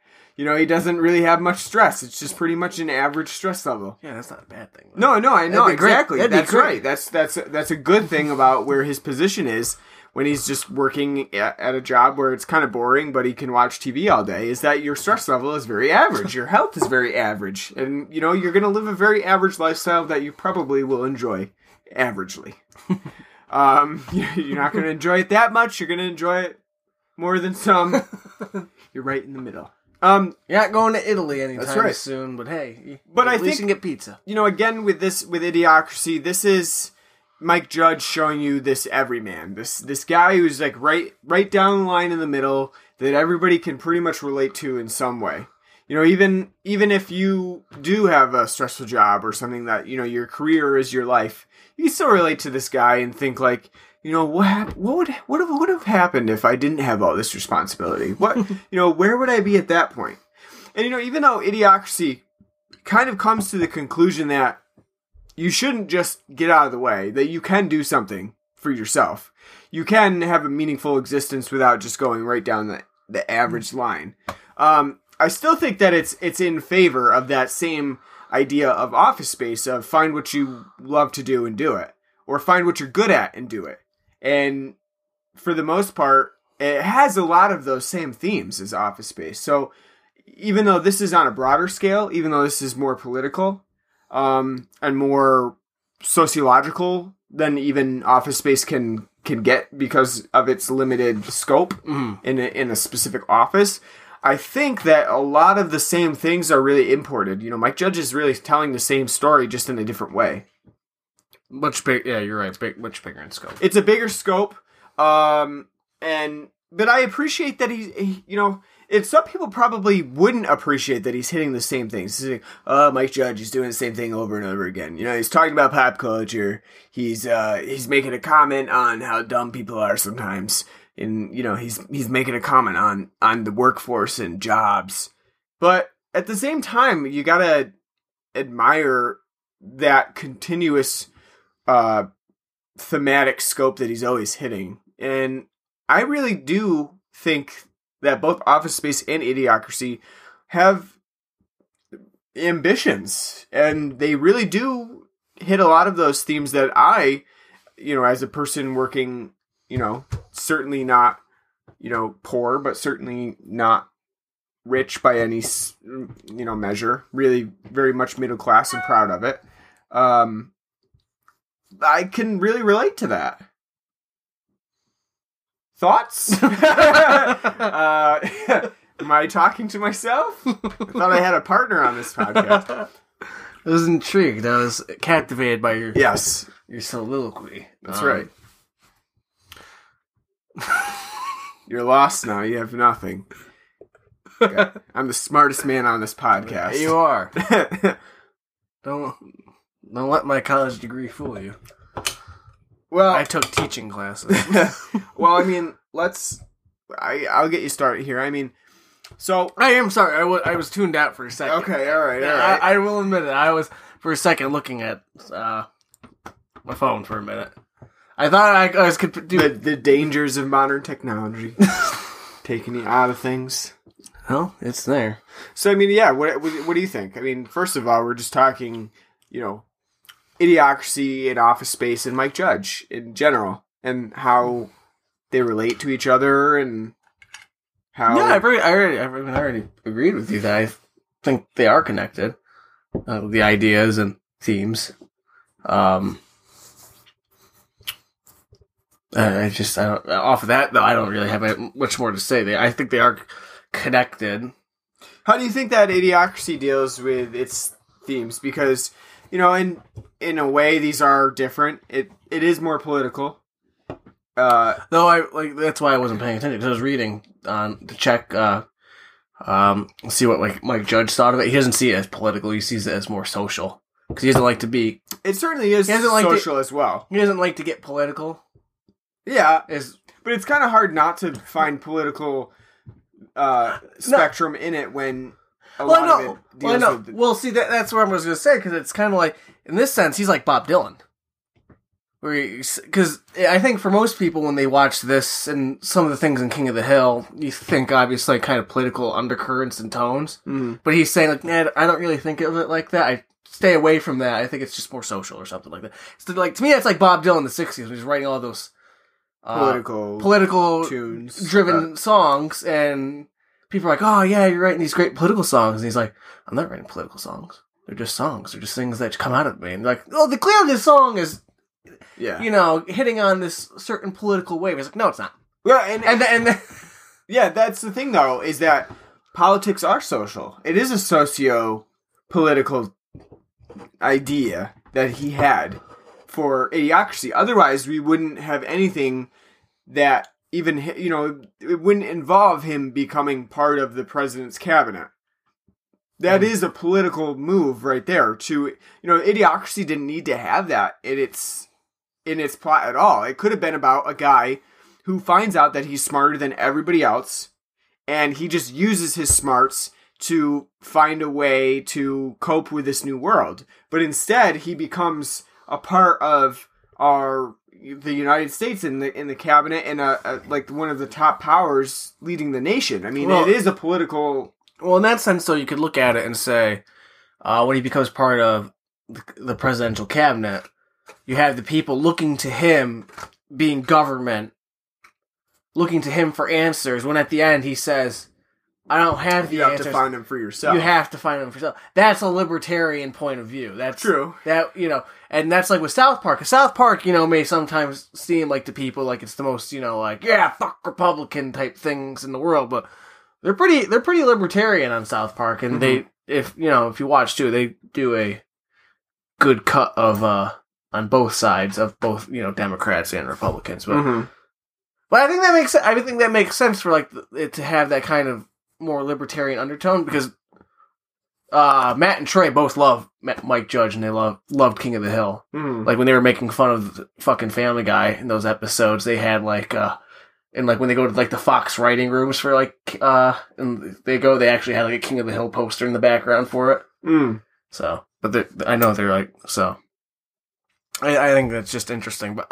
You know, he doesn't really have much stress. It's just pretty much an average stress level. yeah, that's not a bad thing. No, no, I know That'd be great. exactly. That's right. That's that's that's a good thing about where his position is when he's just working at, at a job where it's kind of boring, but he can watch TV all day. Is that your stress level is very average, your health is very average, and you know you're going to live a very average lifestyle that you probably will enjoy averagely. um, you're not going to enjoy it that much. You're going to enjoy it more than some. You're right in the middle. Um, You're not going to Italy anytime right. soon, but hey, But at I least think- you can get pizza. you know, again with this with Idiocracy, this is Mike Judge showing you this everyman, this this guy who's like right right down the line in the middle that everybody can pretty much relate to in some way. You know, even even if you do have a stressful job or something that you know your career is your life, you can still relate to this guy and think like, you know, what hap- what would what have, would have happened if I didn't have all this responsibility? What you know, where would I be at that point? And you know, even though Idiocracy kind of comes to the conclusion that you shouldn't just get out of the way, that you can do something for yourself. You can have a meaningful existence without just going right down the, the average line. Um, I still think that it's it's in favor of that same idea of office space of find what you love to do and do it, or find what you're good at and do it. And for the most part, it has a lot of those same themes as office space. So even though this is on a broader scale, even though this is more political um, and more sociological than even Office Space can can get because of its limited scope in a, in a specific office. I think that a lot of the same things are really imported. You know, Mike Judge is really telling the same story just in a different way. Much big. Yeah, you're right. Big, much bigger in scope. It's a bigger scope, um, and but I appreciate that he's he, you know. If some people probably wouldn't appreciate that he's hitting the same things. He's like, oh, Mike Judge is doing the same thing over and over again. You know, he's talking about pop culture. He's uh, he's making a comment on how dumb people are sometimes, and you know, he's he's making a comment on on the workforce and jobs. But at the same time, you gotta admire that continuous uh thematic scope that he's always hitting. And I really do think that both Office Space and Idiocracy have ambitions and they really do hit a lot of those themes that I, you know, as a person working, you know, certainly not, you know, poor, but certainly not rich by any, you know, measure, really very much middle class and proud of it. Um, I can really relate to that. Thoughts? uh, am I talking to myself? I thought I had a partner on this podcast. I was intrigued. I was captivated by your Yes, your soliloquy. that's Um, right. You're lost now. You have nothing. I'm the smartest man on this podcast. You are. don't don't let my college degree fool you. well, I took teaching classes. well, I mean, let's. I I'll get you started here. I mean, so I am sorry. I I was tuned out for a second. okay, all right, all right. I, I will admit it. I was for a second looking at uh, my phone for a minute. I thought I, I was could do. the the dangers of modern technology taking you out of things. well, it's there. So I mean, yeah. What, what what do you think? I mean, first of all, we're just talking, you know, idiocracy in Office Space and Mike Judge in general, and how they relate to each other, and how Yeah, I've already, I already, I already, I already agreed with you that I think they are connected. Uh, the ideas and themes. Um, I I just, I don't, off of that though, I don't really have much more to say. They, I think they are connected. How do you think that idiocracy deals with its themes? Because you know, in in a way, these are different. It it is more political. Uh, Though I like that's why I wasn't paying attention because I was reading on to check, uh, um, see what like Mike Judge thought of it. He doesn't see it as political; he sees it as more social because he doesn't like to be. it certainly is He doesn't like to- social as well. He doesn't like to get political. Yeah, Is but it's kind of hard not to find political uh, spectrum in it when a well, I lot of know. it Well, deals know. with. Well, see, that, that's what I was going to say because it's kind of like, in this sense, he's like Bob Dylan. Because I think for most people, when they watch this and some of the things in King of the Hill, you think obviously kind of political undercurrents and tones. Mhm. But he's saying like, man, I don't really think of it like that. I stay away from that. I think it's just more social or something like that. So like to me, that's like Bob Dylan in the '60s when he's writing all those uh, Political political tunes. driven songs and people are like, "Oh yeah, you're writing these great political songs," and he's like, "I'm not writing political songs. They're just songs. They're just things that come out of me." And like, "Oh, the clearly this song is, yeah, you know, hitting on this certain political wave." He's like, "No, it's not." yeah, and, And then, and yeah, that's the thing though is that politics are social. It is a socio political idea that he had for idiocracy. Otherwise, we wouldn't have anything that even you know it wouldn't involve him becoming part of the president's cabinet. That mm. is a political move right there. To you know, idiocracy didn't need to have that in its in its plot at all. It could have been about a guy who finds out that he's smarter than everybody else, and he just uses his smarts to find a way to cope with this new world. But instead, he becomes a part of our the United States in the in the cabinet and a, a like one of the top powers leading the nation. I mean, Well- it is a political. well, in that sense, though, you could look at it and say, uh, when he becomes part of the, the presidential cabinet, you have the people looking to him, being government, looking to him for answers. When at the end he says, "I don't have the You have answers." to find them for yourself. You have to find them for yourself. That's a libertarian point of view. That's True. That you know, and that's like with South Park. 'Cause South Park, you know, may sometimes seem like to people like it's the most, you know, like yeah, fuck Republican type things in the world, but they're pretty, they're pretty libertarian on South Park, and they, if you know, if you watch too, they do a good cut of uh on both sides of both, you know, Democrats and Republicans, but. Mhm. But I think that makes I think that makes sense for like it to have that kind of more libertarian undertone because uh, Matt and Trey both love Mike Judge and they love loved King of the Hill. Mhm. Like when they were making fun of the fucking Family Guy in those episodes, they had like uh and like when they go to like the Fox writing rooms for like uh and they go they actually had like a King of the Hill poster in the background for it. Mm. So, but I know they're like so. I, I think that's just interesting. But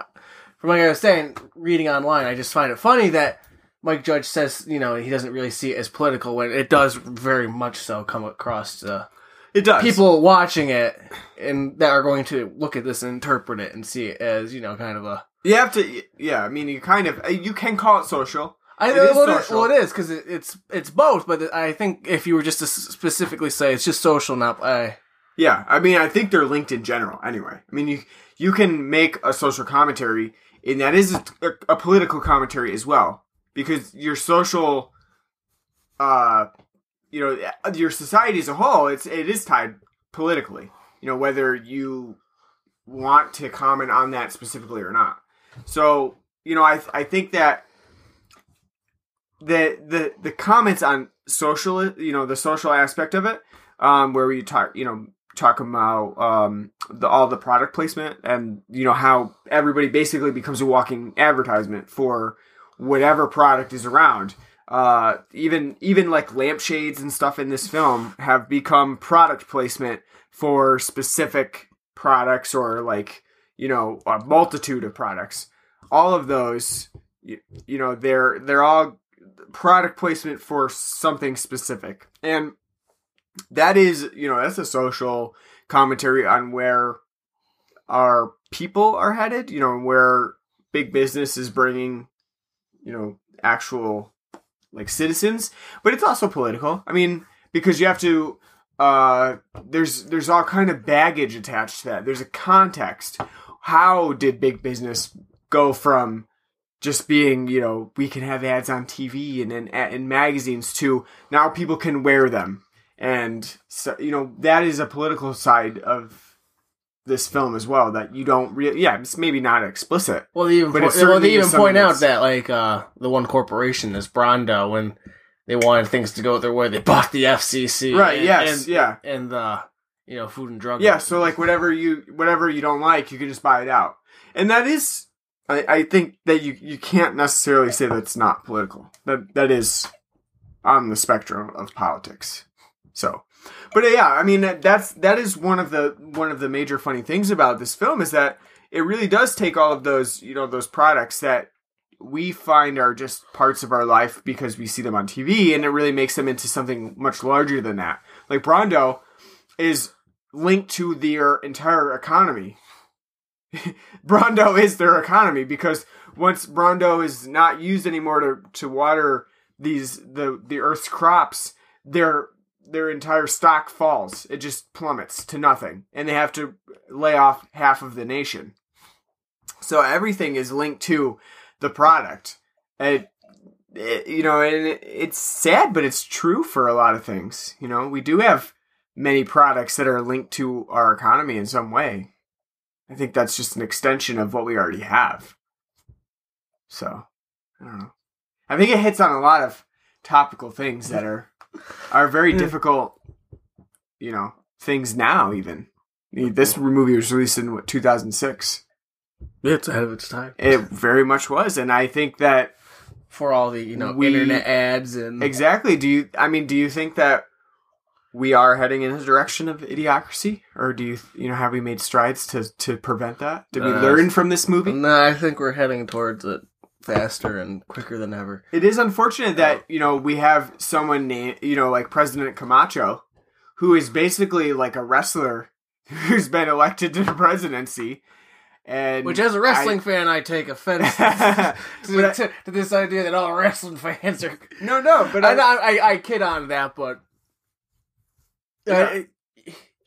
from like I was saying, reading online, I just find it funny that Mike Judge says you know he doesn't really see it as political when it does very much so come across to It does. people watching it and that are going to look at this and interpret it and see it as you know kind of a. You have to. Yeah, I mean, you kind of. Uh, you can call it social. I It know is well, it, well, it is because it, it's it's both, but I think if you were just to specifically say it's just social, not I. Yeah, I mean, I think they're linked in general. Anyway, I mean, you you can make a social commentary, and that is a, a political commentary as well, because your social, uh, you know, your society as a whole, it's it is tied politically. You know, whether you want to comment on that specifically or not. So, you know, I I think that the the the comments on social, you know, the social aspect of it, um, where we talk, you know, talk about um, the, all the product placement and you know how everybody basically becomes a walking advertisement for whatever product is around. Uh, even even like lampshades and stuff in this film have become product placement for specific products or like you know a multitude of products. All of those, you, you know, they're they're all product placement for something specific, and that is you know that's a social commentary on where our people are headed. You know where big business is bringing you know actual like citizens, but it's also political. I mean, because you have to uh there's there's all kind of baggage attached to that. There's a context. How did big business go from just being, you know, we can have ads on TV and in, in magazines to now people can wear them. And so, you know, that is a political side of this film as well that you don't really yeah, it's maybe not explicit. Well, they even But po- well, they even point out that like uh, the one corporation is Brawndo when they wanted things to go their way, they bought the FCC, Right, and, yes, and, yeah. and the you know food and drug. Yeah, so like whatever you whatever you don't like, you can just buy it out, and that is, I, I think that you you can't necessarily say that's not political. That that is on the spectrum of politics. So, but yeah, I mean that's that is one of the one of the major funny things about this film is that it really does take all of those you know those products that we find are just parts of our life because we see them on TV, and it really makes them into something much larger than that. Like Brawndo is linked to their entire economy. Brawndo is their economy because once Brawndo is not used anymore to, to water these the the earth's crops, their their entire stock falls. It just plummets to nothing, and they have to lay off half of the nation. So everything is linked to the product. And it, you know, and it, it's sad, but it's true for a lot of things. You know, we do have many products that are linked to our economy in some way. I think that's just an extension of what we already have. So, I don't know. I think it hits on a lot of topical things that are are very difficult, you know, things now even. This movie was released in what 2006. it's ahead of its time It very much was, and I think that for all the you know We- internet ads and exactly. Do you? I mean, do you think that we are heading in the direction of idiocracy, or do you, you know, have we made strides to to prevent that? Did we Uh, learn from this movie? No, I think we're heading towards it faster and quicker than ever. It is unfortunate that you know we have someone named you know like President Camacho, who is basically like a wrestler who's been elected to the presidency, and Which, as a wrestling I- fan, I take offense But to, I- to, to this idea that all wrestling fans are. no, no, but But I, I, I, I kid on that, but Yeah.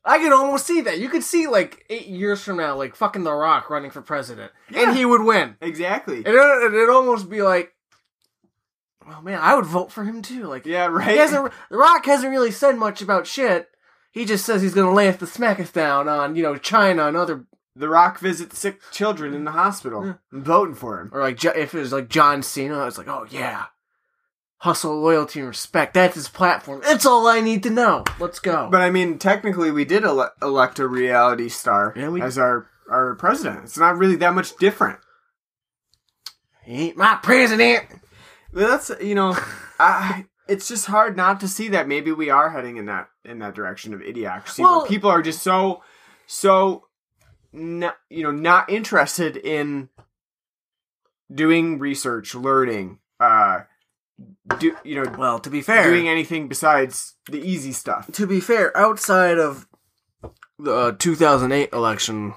I, I can almost see that. You could see like eight years from now, like fucking The Rock running for president, Yeah. and he would win. exactly. And it, it'd almost be like, well, man, I would vote for him too. Like, Yeah, right. he hasn't. The Rock hasn't really said much about shit. He just says he's gonna lay the smacketh down on you know China and other The Rock visits sick children in the hospital. I'm voting for him. or like if it was like John Cena, it's like oh yeah, hustle, loyalty, and respect. That's his platform. That's all I need to know. Let's go. But I mean, technically, we did ele- elect a reality star Yeah, we- as our our president. It's not really that much different. he ain't my president. But that's you know, I it's just hard not to see that maybe we are heading in that in that direction of idiocracy. Well- where people are just so so not you know not interested in doing research, learning, uh, do you know Well, to be fair, doing anything besides the easy stuff. to be fair, outside of the uh, 2008 election,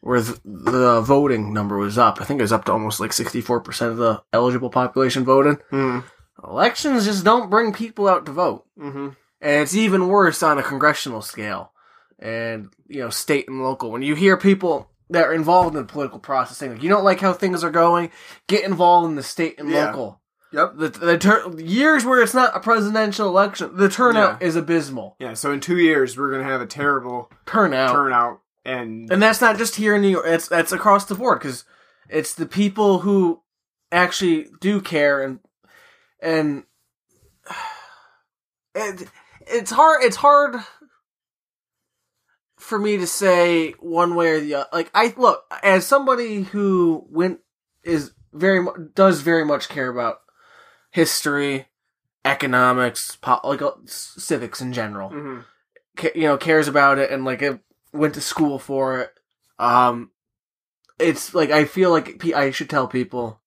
where th- the voting number was up, I think it was up to almost like 64% of the eligible population voted. Mm. Elections just don't bring people out to vote. Mm-hmm. And it's even worse on a congressional scale and, you know, state and local. When you hear people that are involved in the political process saying, like, you don't like how things are going, get involved in the state and Yeah. local. Yep. The, the tur- years where it's not a presidential election, the turnout Yeah. is abysmal. Yeah. So in two years, we're gonna have a terrible Turnout. turnout, and And that's not just here in New York. It's that's across the board because it's the people who actually do care and and it, it's hard. It's hard for me to say one way or the other. Like I look as somebody who went is very mu- does very much care about history, economics, po- like uh, civics in general. Mhm. Ca- you know, cares about it and like I went to school for it. Um, it's like I feel like I should tell people.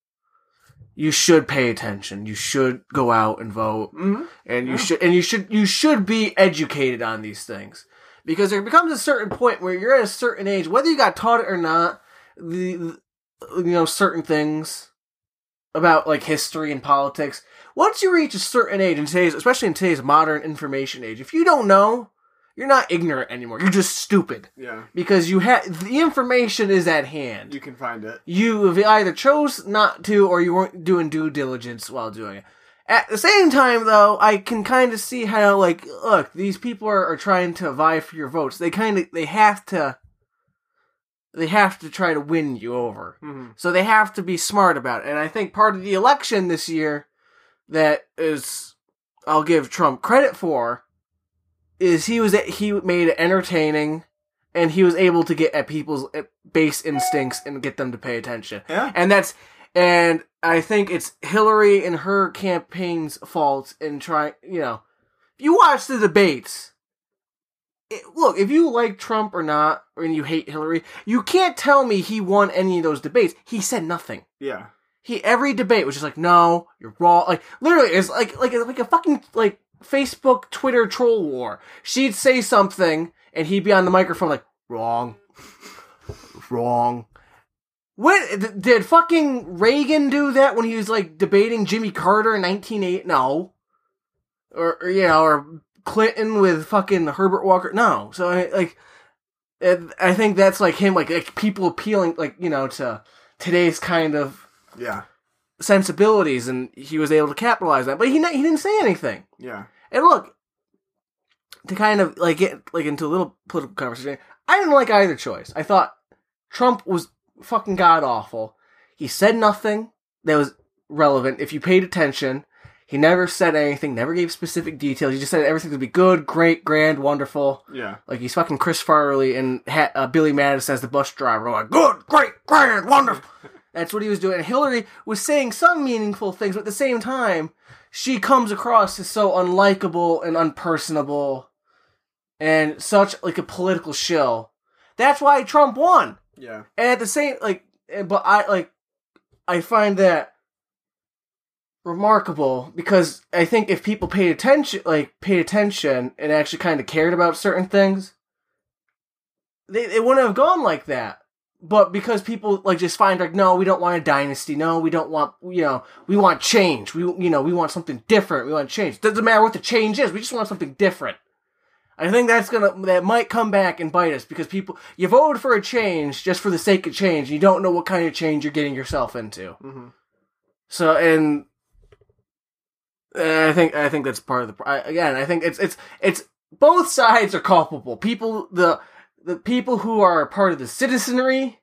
You should pay attention. You should go out and vote Mhm. and you should and you should you should be educated on these things because there becomes a certain point where you're at a certain age whether you got taught it or not the, the you know certain things about like history and politics once you reach a certain age in today's especially in today's modern information age if you don't know you're not ignorant anymore you're just stupid Yeah, because you have the information is at hand you can find it. you either chose not to or you weren't doing due diligence while doing it. At the same time, though, I can kind of see how, like, look, these people are, are trying to vie for your votes. They kind of, they have to, they have to try to win you over. Mhm. So they have to be smart about it. And I think part of the election this year that is, I'll give Trump credit for, is he was, he made it entertaining and he was able to get at people's base instincts and get them to pay attention. Yeah. And that's and I think it's Hillary and her campaign's fault in trying, you know, if you watch the debates, it, look, if you like Trump or not, or and you hate Hillary, you can't tell me he won any of those debates. He said nothing. Yeah, He every debate was just like, no, you're wrong. Like literally, it's like like like a fucking like Facebook Twitter troll war. She'd say something, and he'd be on the microphone like, wrong, wrong. When th- did fucking Reagan do that when he was like debating Jimmy Carter in 1980? No, or, or you know, or Clinton with fucking Herbert Walker? No. So I, like, I think that's like him, like like people appealing, like you know, to today's kind of yeah, sensibilities, and he was able to capitalize on that. But he he didn't say anything. yeah. And look, to kind of like get like into a little political conversation, I didn't like either choice. I thought Trump was fucking god awful. He said nothing that was relevant. If you paid attention, he never said anything, never gave specific details. He just said everything would be good, great, grand, wonderful. Yeah. Like he's fucking Chris Farley and ha- uh, Billy Madison as the bus driver. Like good, great, grand, wonderful. That's what he was doing. And Hillary was saying some meaningful things, but at the same time, she comes across as so unlikable and unpersonable and such like a political shill. That's why Trump won. Yeah. And at the same like but I like I find that remarkable because I think if people paid attention like paid attention and actually kind of cared about certain things they, they wouldn't have gone like that. But because people like just find like no, we don't want a dynasty. No, we don't want you know we want change. We you know we want something different. We want change. Doesn't matter what the change is. We just want something different. I think that's gonna that might come back and bite us because people you voted for a change just for the sake of change. And you don't know what kind of change you're getting yourself into. Mhm. So and Eh, I think I think that's part of the I, again. I think it's it's it's both sides are culpable. People the the people who are part of the citizenry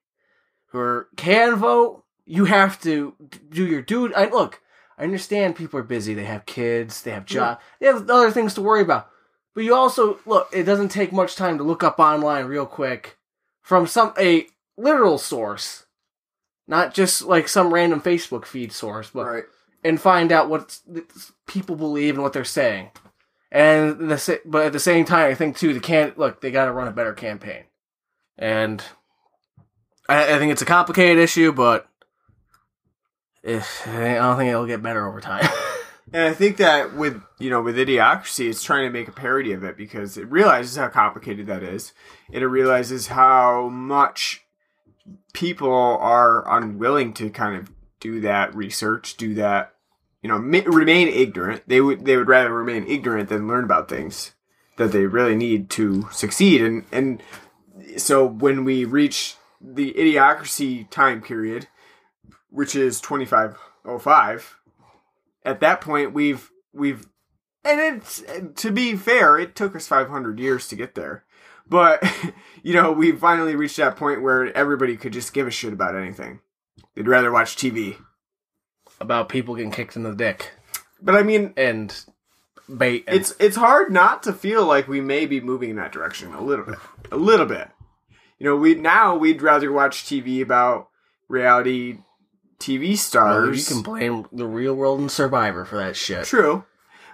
who are, can vote. You have to do your dude. I look. I understand people are busy. They have kids. They have jobs. They have other things to worry about. But you also look. It doesn't take much time to look up online real quick from some a literal source, not just like some random Facebook feed source, but Right. And find out what people believe and what they're saying. And the but at the same time, I think too the can look they got to run a better campaign, and I, I think it's a complicated issue, but if, I don't think it'll get better over time. And I think that with you know with idiocracy, it's trying to make a parody of it because it realizes how complicated that is, and it realizes how much people are unwilling to kind of do that research, do that, you know, ma- remain ignorant. They would they would rather remain ignorant than learn about things that they really need to succeed. And and so when we reach the idiocracy time period, which is twenty five oh five at that point we've we've and it's to be fair it took us 500 years to get there but you know we finally reached that point where everybody could just give a shit about anything they'd rather watch tv About people getting kicked in the dick, but i mean and bait. and- it's it's hard not to feel like we may be moving in that direction a little bit, a little bit. You know, we now we'd rather watch TV about reality TV Well, stars. you can blame the real world and Survivor for that shit. True,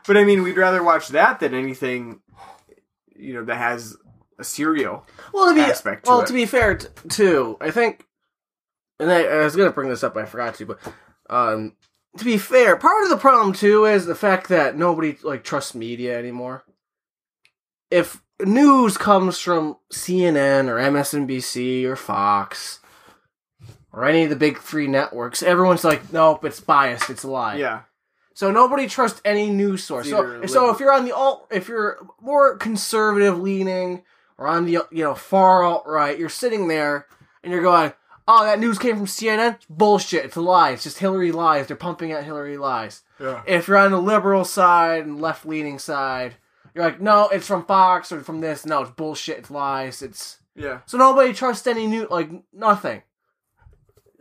but I mean, we'd rather watch that than anything. You know, that has a serial. Well, to be aspect to well, it. to be fair, t- too, I think, and I, I was gonna bring this up, I forgot to, but um, to be fair, part of the problem too is the fact that nobody like trusts media anymore. If news comes from CNN or MSNBC or Fox or any of the big three networks, everyone's like, nope, it's biased, it's a lie. Yeah, So nobody trusts any news source. So, so if you're on the alt, if you're more conservative leaning or on the you know far alt right, you're sitting there and you're going, "Oh, that news came from CNN. It's bullshit. It's a lie. It's just Hillary lies. They're pumping out Hillary lies." Yeah. If you're on the liberal side and left leaning side, you're like, "No, it's from Fox or from this. No, it's bullshit. It's lies. It's yeah. so nobody trusts any new like nothing.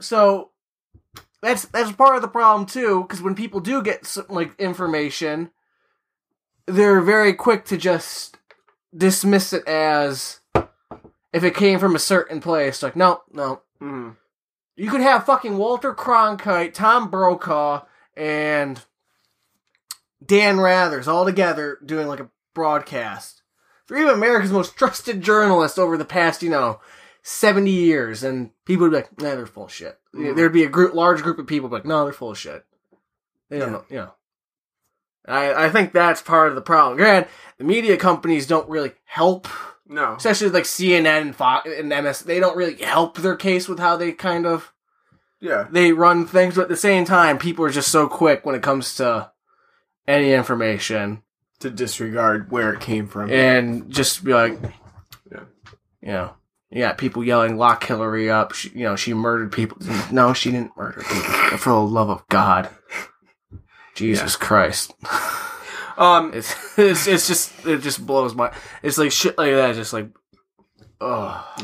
So that's that's part of the problem too, because when people do get some, like information, they're very quick to just dismiss it as if it came from a certain place. Like, no, no. Mhm. You could have fucking Walter Cronkite, Tom Brokaw, and Dan Rathers all together doing like a broadcast. Three of America's most trusted journalists over the past, you know, 70 years. And people would be like, nah, they're full of shit. Mhm. There'd be a group, large group of people be like, no, they're full of shit. They don't Yeah. know, you know. I, I think that's part of the problem. Granted, the media companies don't really help, No. especially like CNN and Fox and MS. They don't really help their case with how they kind of Yeah. they run things, but at the same time, people are just so quick when it comes to any information To disregard where it came from. and just be like, Yeah. you know, you got people yelling, "Lock Hillary up!" She, you know, she murdered people. No, she didn't murder people. For the love of God, Jesus Christ! Um. It's, it's it's just it just blows my. It's like shit like that. Just like, oh,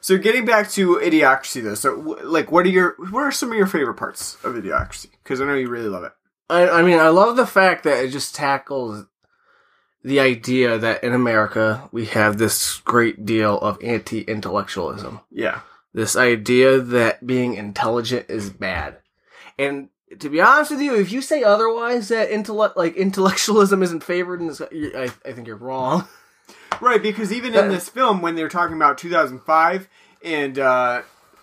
So getting back to Idiocracy, though. So, like, what are your what are some of your favorite parts of Idiocracy? Because I know you really love it. I, I mean, I love the fact that it just tackles the idea that in America we have this great deal of anti-intellectualism. Yeah. This idea that being intelligent is bad. And to be honest with you, if you say otherwise, that intellect like intellectualism isn't favored in this, I, I think you're wrong. Right, because even in this film, when they're talking about 2005, and uh,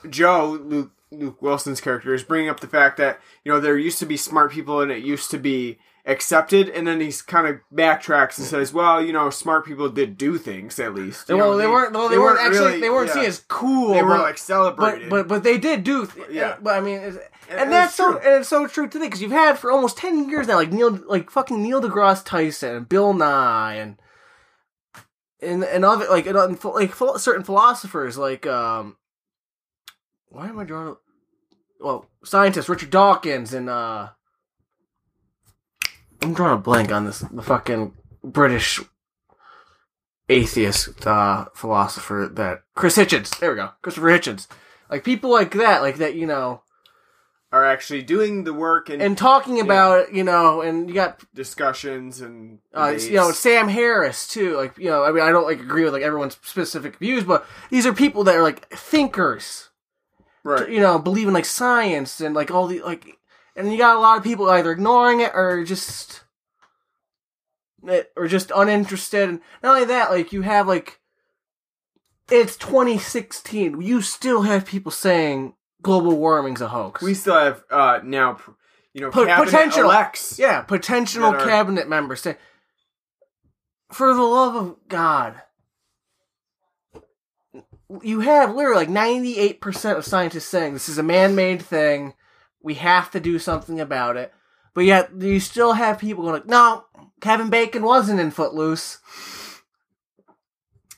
Joe, Luke, Luke Wilson's character, is bringing up the fact that, you know, there used to be smart people and it used to be accepted, and then he's kind of backtracks and says, well, you know, smart people did do things, at least. You well, know, they, weren't. Well, they, weren't, actually. really- they weren't yeah. seen as cool. They were, like, celebrated. But but but they did do. Th- Yeah. But I mean, it's, and, And that's so true. and it's so true today because you've had for almost ten years now, like Neil, like fucking Neil deGrasse Tyson and Bill Nye and and and other like and, like certain philosophers like um. Why am I drawing? Well, scientists Richard Dawkins and uh. I'm drawing a blank on this. The fucking British atheist uh, philosopher that Chris Hitchens. There we go, Christopher Hitchens. Like people like that, like that, you know, Are actually doing the work and, and talking about it, you know, and you got discussions and uh, you know Sam Harris too. Like you know, I mean, I don't like agree with like everyone's specific views, but these are people that are like thinkers. right. You know, believe in like science and like all the like, and you got a lot of people either ignoring it or just or just uninterested. And not only that, like you have like it's 2016. You still have people saying global warming's a hoax. We still have uh, now, you know, Po- potential- elects. Yeah, potential are- cabinet members say, for the love of God, you have literally like 98% of scientists saying this is a man made thing. We have to do something about it. But yet, you still have people going like, no, Kevin Bacon wasn't in Footloose.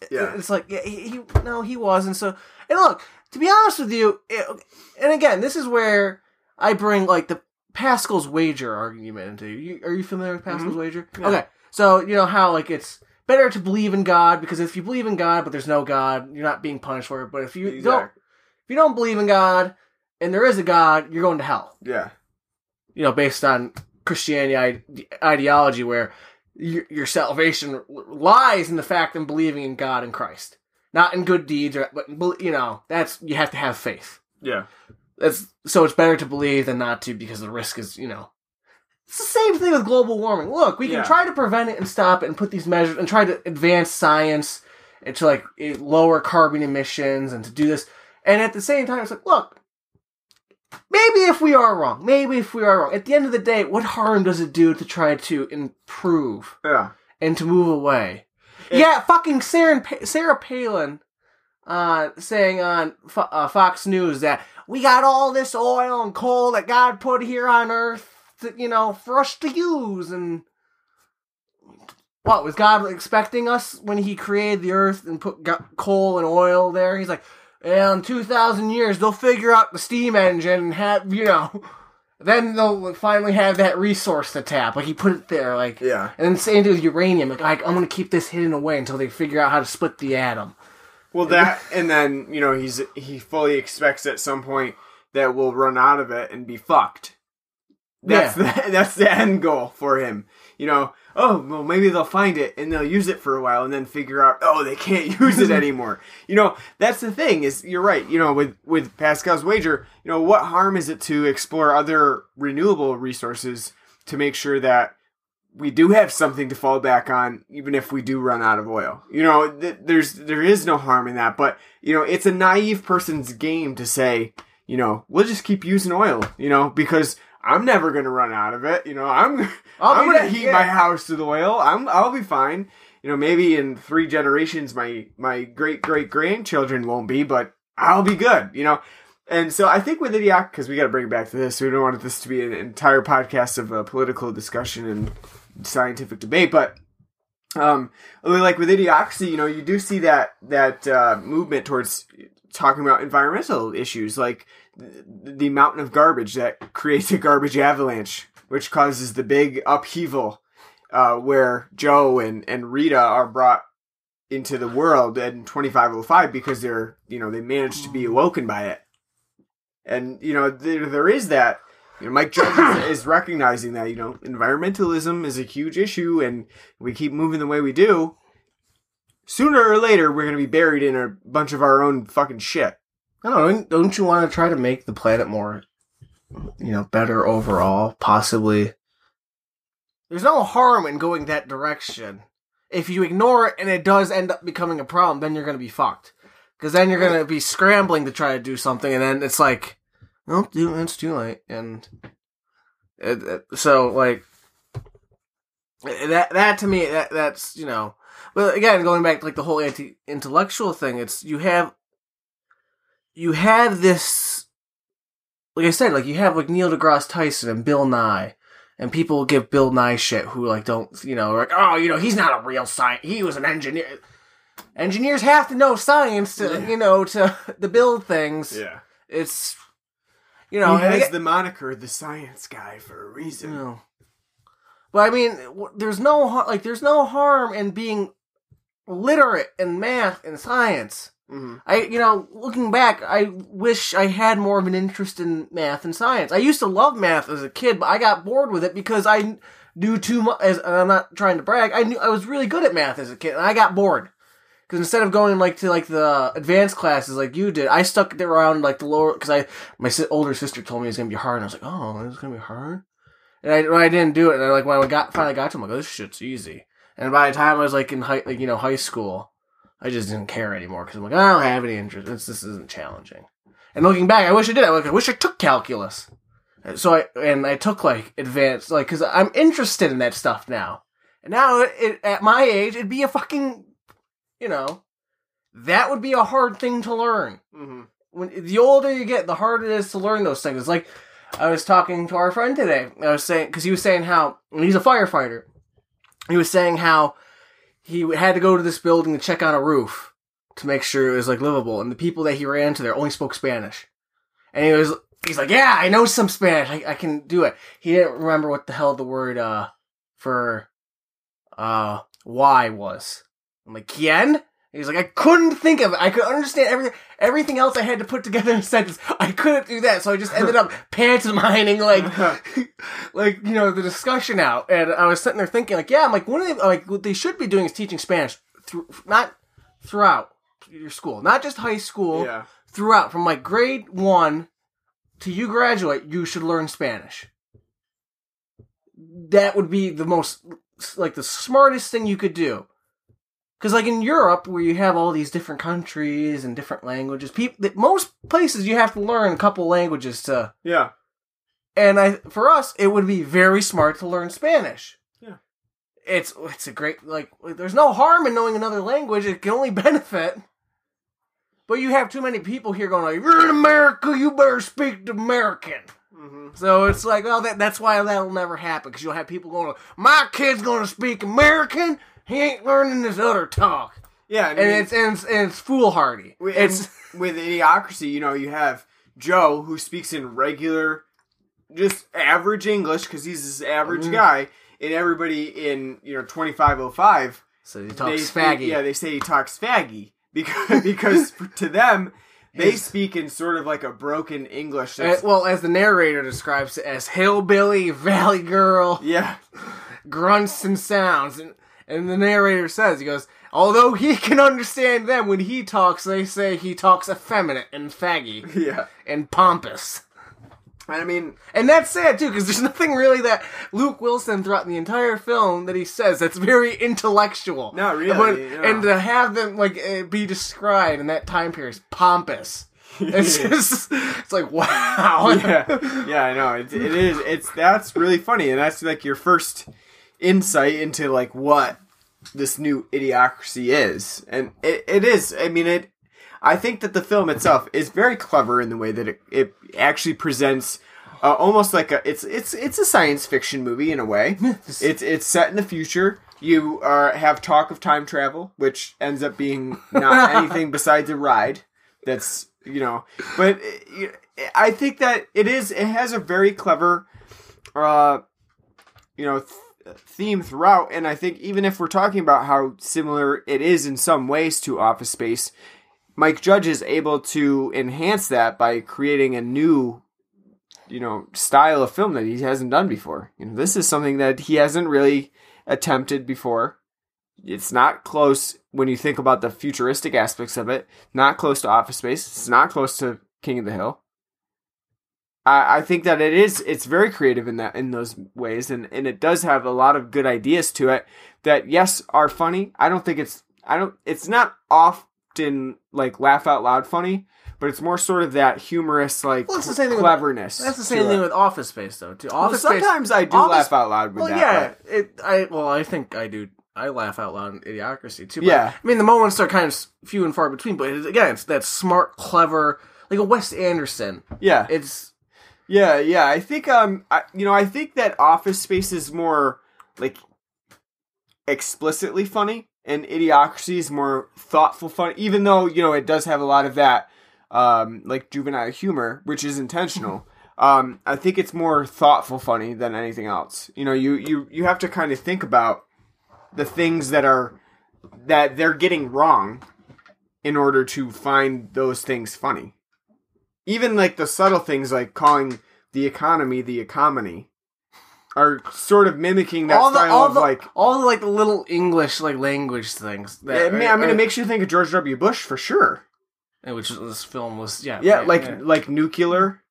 Yeah. It's like, yeah, he, he, no, he wasn't. So, and look, to be honest with you, it, and again, this is where I bring like the Pascal's wager argument into. You, are you familiar with Pascal's mm-hmm. wager? Okay, so you know how like it's better to believe in God because if you believe in God but there's no God, you're not being punished for it. But if you don't, if you don't believe in God and there is a God, you're going to hell. Yeah. You know, based on Christianity ideology where your, your salvation lies in the fact of believing in God and Christ, not in good deeds, or but you know that's you have to have faith. Yeah. That's so it's better to believe than not to because the risk is you know. It's the same thing with global warming. Look, we can Yeah. try to prevent it and stop it and put these measures and try to advance science and to like eh, lower carbon emissions and to do this. And at the same time, it's like, look, maybe if we are wrong, maybe if we are wrong, at the end of the day, what harm does it do to try to improve Yeah. and to move away? Yeah, fucking Sarah, Pa- Sarah Palin uh, saying on Fo- uh, Fox News that we got all this oil and coal that God put here on Earth, to, you know, for us to use. And what was God expecting us when He created the Earth and put coal and oil there? He's like, well, in two thousand years they'll figure out the steam engine and have you know. Then they'll finally have that resource to tap. Like he put it there, like Yeah. and then same with uranium. Like, I, I'm gonna keep this hidden away until they figure out how to split the atom. Well, that and then you know he's he fully expects at some point that we'll run out of it and be fucked. That's the, that's the end goal for him. You know, oh well, maybe they'll find it and they'll use it for a while and then figure out oh they can't use it anymore. You know, that's the thing is you're right. You know, with with Pascal's wager, you know what harm is it to explore other renewable resources to make sure that we do have something to fall back on even if we do run out of oil you know th- there's there is no harm in that but you know it's a naive person's game to say you know we'll just keep using oil you know because i'm never going to run out of it you know? I'm i'm going to heat yeah. my house with oil. I'm i'll be fine. You know maybe in 3 generations my my great great grandchildren won't be but i'll be good you know? And so I think with Idiot, because we got to bring it back to this, we don't want this to be an entire podcast of a political discussion and scientific debate, but um, like with Idiocracy, you know, you do see that that uh, movement towards talking about environmental issues, like the, mountain of garbage that creates a garbage avalanche, which causes the big upheaval uh, where Joe and, and Rita are brought into the world in 2505 because they're, you know, they managed to be awoken by it. And, you know, there, there is that. You know, Mike Judge is, is recognizing that, you know, environmentalism is a huge issue and we keep moving the way we do. Sooner or later, we're going to be buried in a bunch of our own fucking shit. I don't know. Don't you want to try to make the planet more, you know, better overall? Possibly. There's no harm in going that direction. If you ignore it and it does end up becoming a problem, then you're going to be fucked. Because then you're going to be scrambling to try to do something, and then it's like, dude, it's too late. And it, it- so, like, that that to me, that that's you know. But again, going back to like the whole anti-intellectual thing, it's you have you have this like I said, like you have like Neil deGrasse Tyson and Bill Nye, and people give Bill Nye shit who like don't you know like oh you know he's not a real science he was an engineer. Engineers have to know science to you know to to build things. Yeah. It's you know he has aga- the moniker the science guy for a reason. no. But I mean, there's no like there's no harm in being literate in math and science. Mhm. I, you know, looking back, I wish I had more of an interest in math and science. I used to love math as a kid, but I got bored with it because I knew too much. As and I'm not trying to brag, I knew I was really good at math as a kid, and I got bored. Because instead of going like to like the advanced classes like you did, I stuck around like the lower. Because I my older sister told me it was gonna be hard, and I was like, oh, it's gonna be hard. And I, I didn't do it, and I, like when I got finally got to, them, I'm like, oh, this shit's easy. And by the time I was like in high, like you know, high school, I just didn't care anymore because I'm like, I don't have any interest. This, this isn't challenging. And looking back, I wish I did. I, like, I wish I took calculus. So I and I took like advanced, like because I'm interested in that stuff now. And now, it, it, at my age, it'd be a fucking, you know, that would be a hard thing to learn. Mm-hmm. When the older you get, the harder it is to learn those things. It's like I was talking to our friend today. I was saying because he was saying how and he's a firefighter. He was saying how he had to go to this building to check on a roof to make sure it was like livable, and the people that he ran into there only spoke Spanish. And he was he's like, yeah, I know some Spanish. I, I can do it. He didn't remember what the hell the word uh for uh why was. I'm like, ¿quién? He's like, I couldn't think of it. I could understand everything. Everything else I had to put together in a sentence. I couldn't do that, so I just ended up pantomiming like, like you know, the discussion out. And I was sitting there thinking, like, yeah, I'm like, one of the, like what they should be doing is teaching Spanish through, not throughout your school, not just high school. Yeah. Throughout, from like grade one to you graduate, you should learn Spanish. That would be the most, like, the smartest thing you could do. Because, like, in Europe, where you have all these different countries and different languages, people, most places you have to learn a couple languages to. Yeah. And I, for us, it would be very smart to learn Spanish. Yeah. It's it's a great like. There's no harm in knowing another language. It can only benefit. But you have too many people here going like, "You're in America. You better speak to American." Mm-hmm. So it's like, well, that, that's why that'll never happen because you'll have people going, "My kid's going to speak American. He ain't learning his other talk." Yeah. And it's and it's, and it's foolhardy. With, It's and with idiocracy, you know, you have Joe who speaks in regular, just average English because he's this average Mm-hmm. guy, and everybody in you know twenty five oh five. so he talks speak- faggy. Yeah, they say he talks faggy because because to them they speak in sort of like a broken English. Uh, That's, well, as the narrator describes it as hillbilly, valley girl, yeah, grunts and sounds. And, and the narrator says, he goes, although he can understand them when he talks, they say he talks effeminate and faggy yeah. and pompous. And I mean, And that's sad too, because there's nothing really that Luke Wilson throughout the entire film that he says that's very intellectual. Not really, But- no. And to have them like uh, be described in that time period as pompous. It's just, it's like wow. yeah, yeah, I know. It, it is. It's that's really funny, and that's like your first insight into like what this new idiocracy is, and it, it is. I mean, it. I think that the film itself is very clever in the way that it, it actually presents. Uh, almost like a it's it's it's a science fiction movie in a way. it's it's set in the future. You uh, have talk of time travel, which ends up being not anything besides a ride. That's you know, but uh, I think that it is. It has a very clever, uh, you know, th- theme throughout, and I think even if we're talking about how similar it is in some ways to Office Space, Mike Judge is able to enhance that by creating a new, you know, style of film that he hasn't done before. You know, this is something that he hasn't really attempted before. It's not close when you think about the futuristic aspects of it. Not close to Office Space. It's not close to King of the Hill. I, I think that it is. It's very creative in that in those ways, and and it does have a lot of good ideas to it that yes are funny. I don't think it's. I don't. It's not often like laugh out loud funny, but it's more sort of that humorous like Well, it's the same thing with- cleverness. That's the same thing it. with Office Space, though. Too. Well, Office Space. sometimes I do Office- laugh out loud with Well, that. yeah. It. I. Well, I think I do. I laugh out loud in Idiocracy too. But, Yeah. I mean, the moments are kind of few and far between, but it, again, it's that smart, clever, like a Wes Anderson. yeah, It's Yeah, yeah. I think um I, you know, I think that Office Space is more like explicitly funny and Idiocracy is more thoughtful fun even though, you know, it does have a lot of that um like juvenile humor, which is intentional. Um I think it's more thoughtful funny than anything else. You know, you you you have to kind of think about the things that are that they're getting wrong in order to find those things funny even like the subtle things like calling the economy the economy are sort of mimicking that all the style all of the like all the like the little English like language things. That, I mean, I mean, it makes you think of George W. Bush for sure. which this film was yeah Yeah, right, like yeah. like nuclear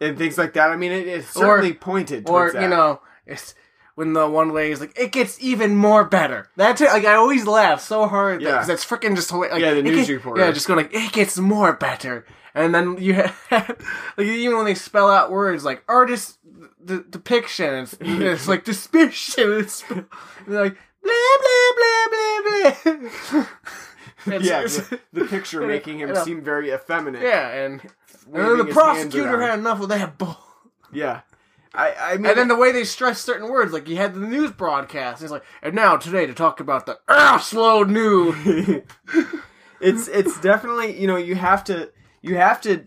and things like that. I mean, it, it's Or- certainly pointed or towards that. you know it's when the one lady is like it gets even more better. That's it. Like I always laugh so hard Yeah. because that's freaking just like Yeah, the news get- reporter. Yeah, just going like it gets more better, and then you have like even when they spell out words like artist the depiction, it's, it's like depiction. It's they're like blah blah blah blah blah. It's- yeah, it's- the, the picture making him You know. seem very effeminate. yeah, and, and then the prosecutor had enough of that bull. yeah. I, I mean, And then the way they stress certain words, like you had the news broadcast, it's like, and now today to talk about the slow news. it's it's definitely you know you have to you have to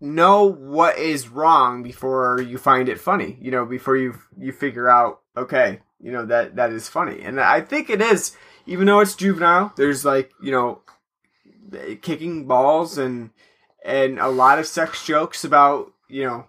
know what is wrong before you find it funny you know before you you figure out okay you know that that is funny and i think it is even though it's juvenile, there's like you know, kicking balls and and a lot of sex jokes about you know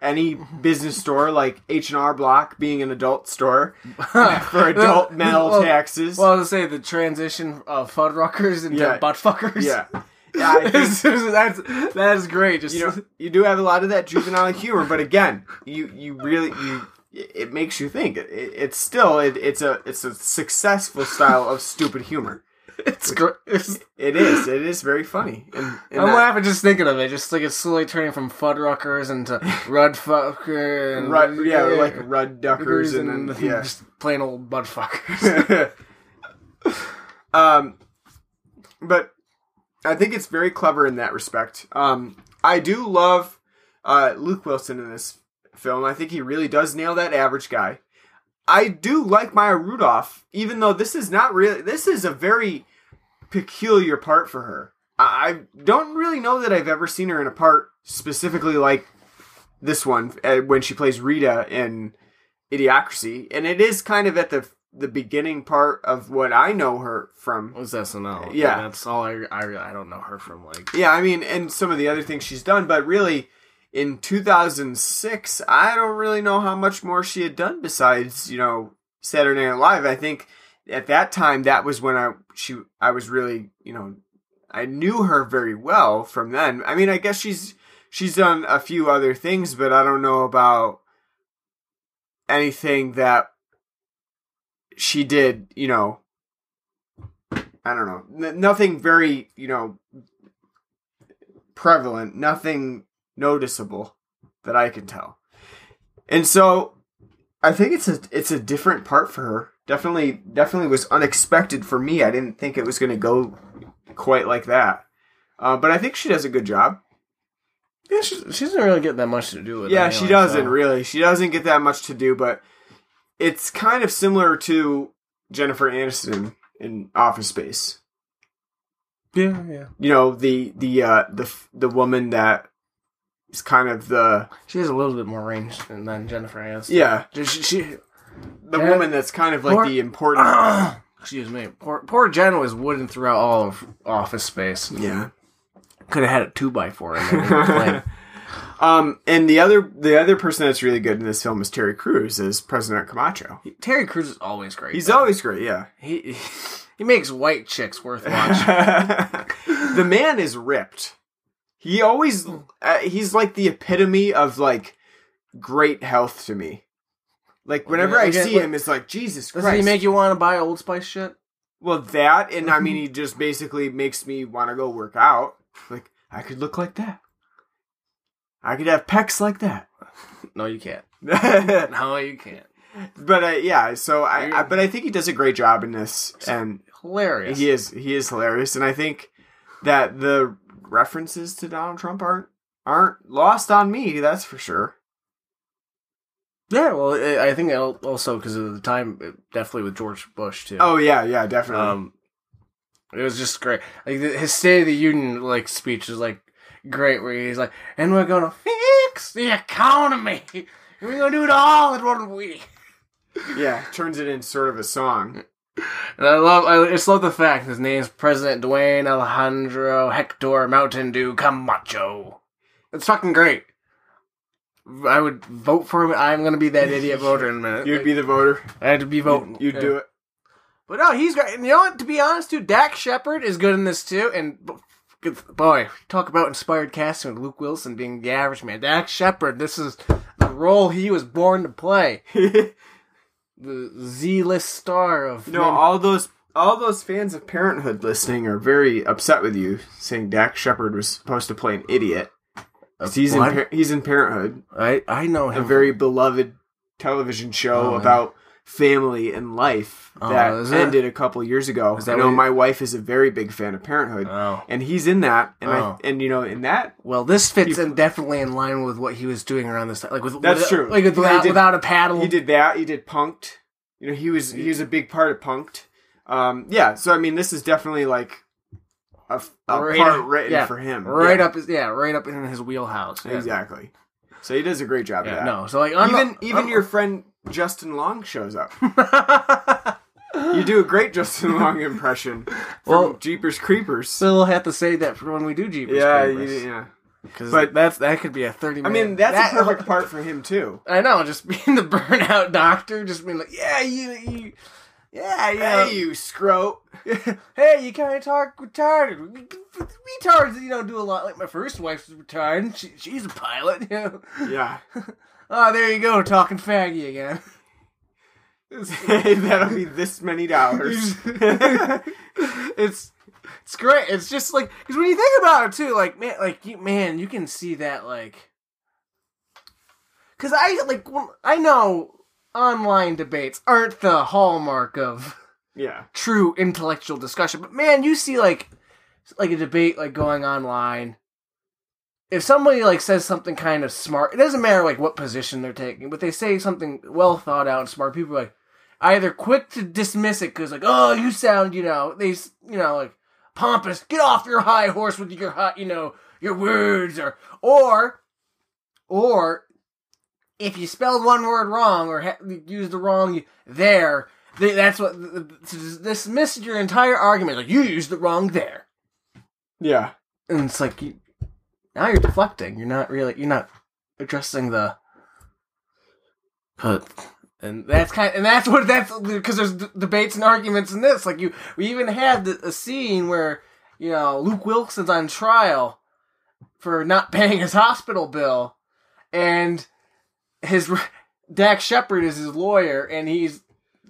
any business store like H and R Block being an adult store for adult male Well- taxes. Well, to say the transition of Fuddruckers into Yeah. butt fuckers. yeah, yeah. Think, that's that is great. Just you know, you do have a lot of that juvenile humor, but again, you you really you it makes you think. It, it's still it, it's a it's a successful style of stupid humor. it's great. It is. It is very funny. And, and I'm that- laughing just thinking of it. Just like it's slowly turning from Fuddruckers into Rudfucker and Rud, yeah, like Rudd Duckers and, and then yeah. just plain old butt fuckers. um, but I think it's very clever in that respect. Um, I do love uh, Luke Wilson in this film. I think he really does nail that average guy. I do like Maya Rudolph, even though this is not really. This is a very peculiar part for her. I, I don't really know that I've ever seen her in a part specifically like this one uh, when she plays Rita in Idiocracy, and it is kind of at the the beginning part of what I know her from. was SNL? Yeah. that's all I, I. I don't know her from like. Yeah, I mean, and some of the other things she's done, but really, in 2006, I don't really know how much more she had done besides, you know, Saturday Night Live. I think at that time that was when I she I was really, you know, I knew her very well from then. I mean, I guess she's she's done a few other things, but I don't know about anything that she did, you know, I don't know. N- nothing very, you know, prevalent, nothing noticeable that I can tell. And so I think it's a it's a different part for her. Definitely definitely was unexpected for me. I didn't think it was going to go quite like that. Uh, but I think she does a good job. Yeah, she, she doesn't really get that much to do with. it Yeah, anyway, she doesn't so- really. She doesn't get that much to do, but it's kind of similar to Jennifer Aniston in Office Space. Yeah, yeah. You know, the the uh the the woman that is kind of the She has a little bit more range than, than Jennifer Aniston. yeah, She, she, the Yeah. woman that's kind of like Or- the important excuse me. Poor, poor Jen was wooden throughout all of Office Space. yeah. Could have had a two by four in there. Um and the other the other person that's really good in this film is Terry Crews as President Camacho. Terry Crews is always great. He's though. always great, yeah. he he makes white chicks worth watching. the man is ripped. He always uh, he's like the epitome of like great health to me. Like whenever I see him, it's like Jesus Christ. Does he make you want to buy Old Spice shit? well, that and I mean, he just basically makes me want to go work out. Like I could look like that. I could have pecs like that. No, you can't. No, you can't. uh, yeah, so I, I but I think he does a great job in this, and Hilarious. He is he is hilarious, and I think that the references to Donald Trump aren't aren't lost on me. That's for sure. Yeah, well, I I think also because of the time, definitely with George Bush too. Oh yeah, yeah, definitely. um, it was just great. Like his State of the Union like speech is like great, where he's like, "And we're gonna fix the economy. And We're gonna do it all in one week." yeah, turns it in sort of a song. And I love, I just love the fact his name's President Dwayne Alejandro Hector Mountain Dew Camacho. It's fucking great. I would vote for him. I'm gonna be that idiot voter in a minute. You'd be the voter. I had to be voting. You'd do it. But no, he's great. And you know what? To be honest, too, Dax Shepard is good in this too. And boy, talk about inspired casting with Luke Wilson being the average man. Dax Shepard, this is the role he was born to play. The Z-list star of You know, all those all those fans of Parenthood listening are very upset with you, saying Dax Shepard was supposed to play an idiot. He's in What? He's in Parenthood, I I know a very beloved television show Oh, about family and life Oh, that ended a couple years ago. Is that I know you- my wife is a very big fan of Parenthood, Oh. and he's in that, and Oh. I and you know in that Well, this fits He- in definitely in line with what he was doing around this time. Like with That's with- true. Like with- without, did- without a paddle. he did that, he did Punk'd. You know, he was he was a big part of Punk'd. Um, yeah, so I mean, this is definitely like a, f- a Right- part written yeah, for him, Right Yeah, up his yeah, right up in his wheelhouse. Yeah. exactly. So he does a great job Yeah, no, so like I'm even not- even I'm- your friend Justin Long shows up. You do a great Justin Long impression. From Well- Jeepers Creepers. So we'll have to say that for when we do Jeepers yeah, you, Creepers. yeah. Because but- that's that could be a thirty. I mean, that's that, a perfect part for him too. I know, just being the burnout doctor, just being like, yeah, you, you yeah, you Hey, you scrote. hey, you kind of talk retarded. Retards, you know, do a lot. Like my first wife's retarded. She, she's a pilot. You know. Yeah. Oh, there you go, talking faggy again. That'll be this many dollars. it's it's great. It's just like because when you think about it too, like man, like you, man, you can see that like because I like I know online debates aren't the hallmark of yeah. true intellectual discussion, but man, you see like like a debate like going online. If somebody like says something kind of smart, it doesn't matter like what position they're taking, but they say something well thought out and smart. People are like either quick to dismiss it because like, oh, you sound, you know, they, you know, like pompous. Get off your high horse with your hot, you know, your words, or or or if you spelled one word wrong or ha- used the wrong there, they, that's what to dismiss your entire argument. Like you used the wrong there, Yeah. and it's like you, now you're deflecting. You're not really. You're not addressing the. But and that's kind and that's what that's because there's d- debates and arguments in this. Like you, we even had the, a scene where you know Luke Wilson's on trial for not paying his hospital bill, and his Dax Shepard is his lawyer, and he's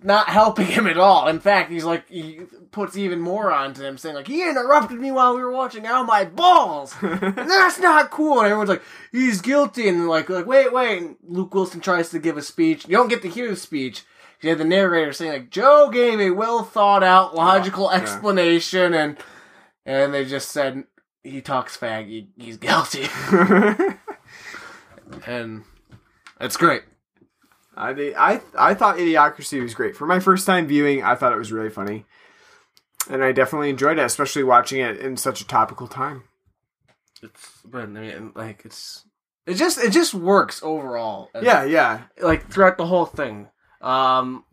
not helping him at all. In fact, he's like he puts even more onto him, saying like he interrupted me while we were watching out my balls. that's not cool. And everyone's like he's guilty, and like like wait wait. And Luke Wilson tries to give a speech. You don't get to hear the speech. You had the narrator saying like Joe gave a well thought out logical explanation, and and they just said he talks fag. He, he's guilty, and it's great. I I I thought Idiocracy was great for my first time viewing. I thought it was really funny, and I definitely enjoyed it, especially watching it in such a topical time. It's but I mean like it's it just it just works overall. Yeah, yeah, like throughout the whole thing. Um,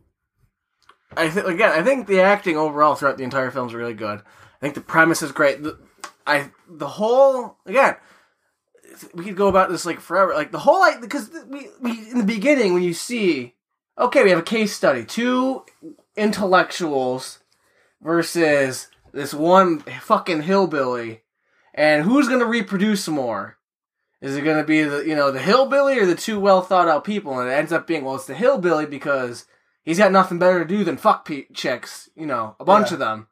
I think again, I think the acting overall throughout the entire film is really good. I think the premise is great. The, I the whole again, we could go about this like forever. Like the whole like because we we in the beginning when you see okay, we have a case study, two intellectuals versus this one fucking hillbilly, and who's gonna reproduce more? Is it going to be the you know the hillbilly or the two well thought out people? And it ends up being well, it's the hillbilly because he's got nothing better to do than fuck pe- chicks, you know, a bunch Yeah. of them.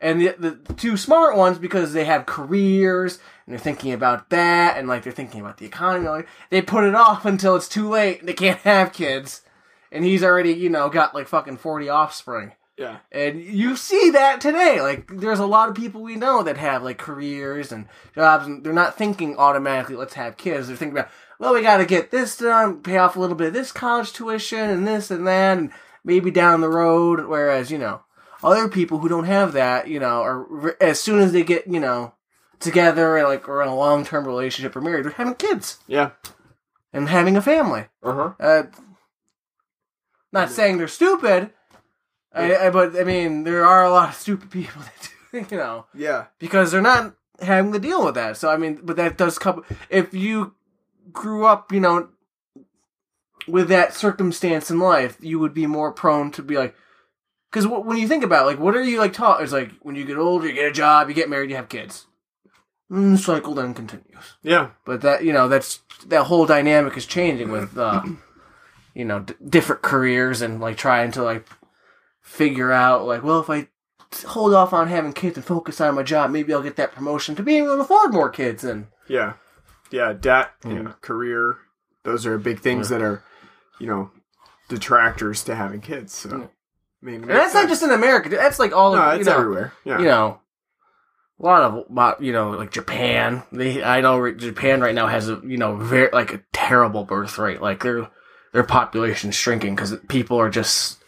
And the, the the two smart ones because they have careers and they're thinking about that and like they're thinking about the economy. Like, they put it off until it's too late and they can't have kids. And he's already you know got like fucking forty offspring. yeah. And you see that today. Like, there's a lot of people we know that have like careers and jobs, and they're not thinking automatically, let's have kids. They're thinking about, well, we got to get this done, pay off a little bit of this college tuition, and this and that, and maybe down the road. Whereas, you know, other people who don't have that, you know, are as soon as they get, you know, together and like or in a long term relationship or married, they're having kids Yeah. and having a family. Uh-huh. Uh Not saying they're stupid, I, I, but I mean there are a lot of stupid people that do, you know, Yeah. because they're not having to deal with that. So I mean, but that does come if you grew up, you know, with that circumstance in life, you would be more prone to be like. Because when you think about it, like, what are you like taught? It's like when you get older, you get a job, you get married, you have kids. And the cycle then continues. Yeah. But that you know that's that whole dynamic is changing with uh, you know d- different careers and like trying to like figure out like well if I hold off on having kids and focus on my job maybe I'll get that promotion to being able to afford more kids and Yeah. Yeah. Debt and career. Those are big things that are, you know, detractors to having kids. So, I mean, and that's not just in America that's like all no, of, it's you know, everywhere. Yeah. you know a lot of you know like Japan they I know Japan right now has a you know very like a terrible birth rate like their their population's shrinking because people are just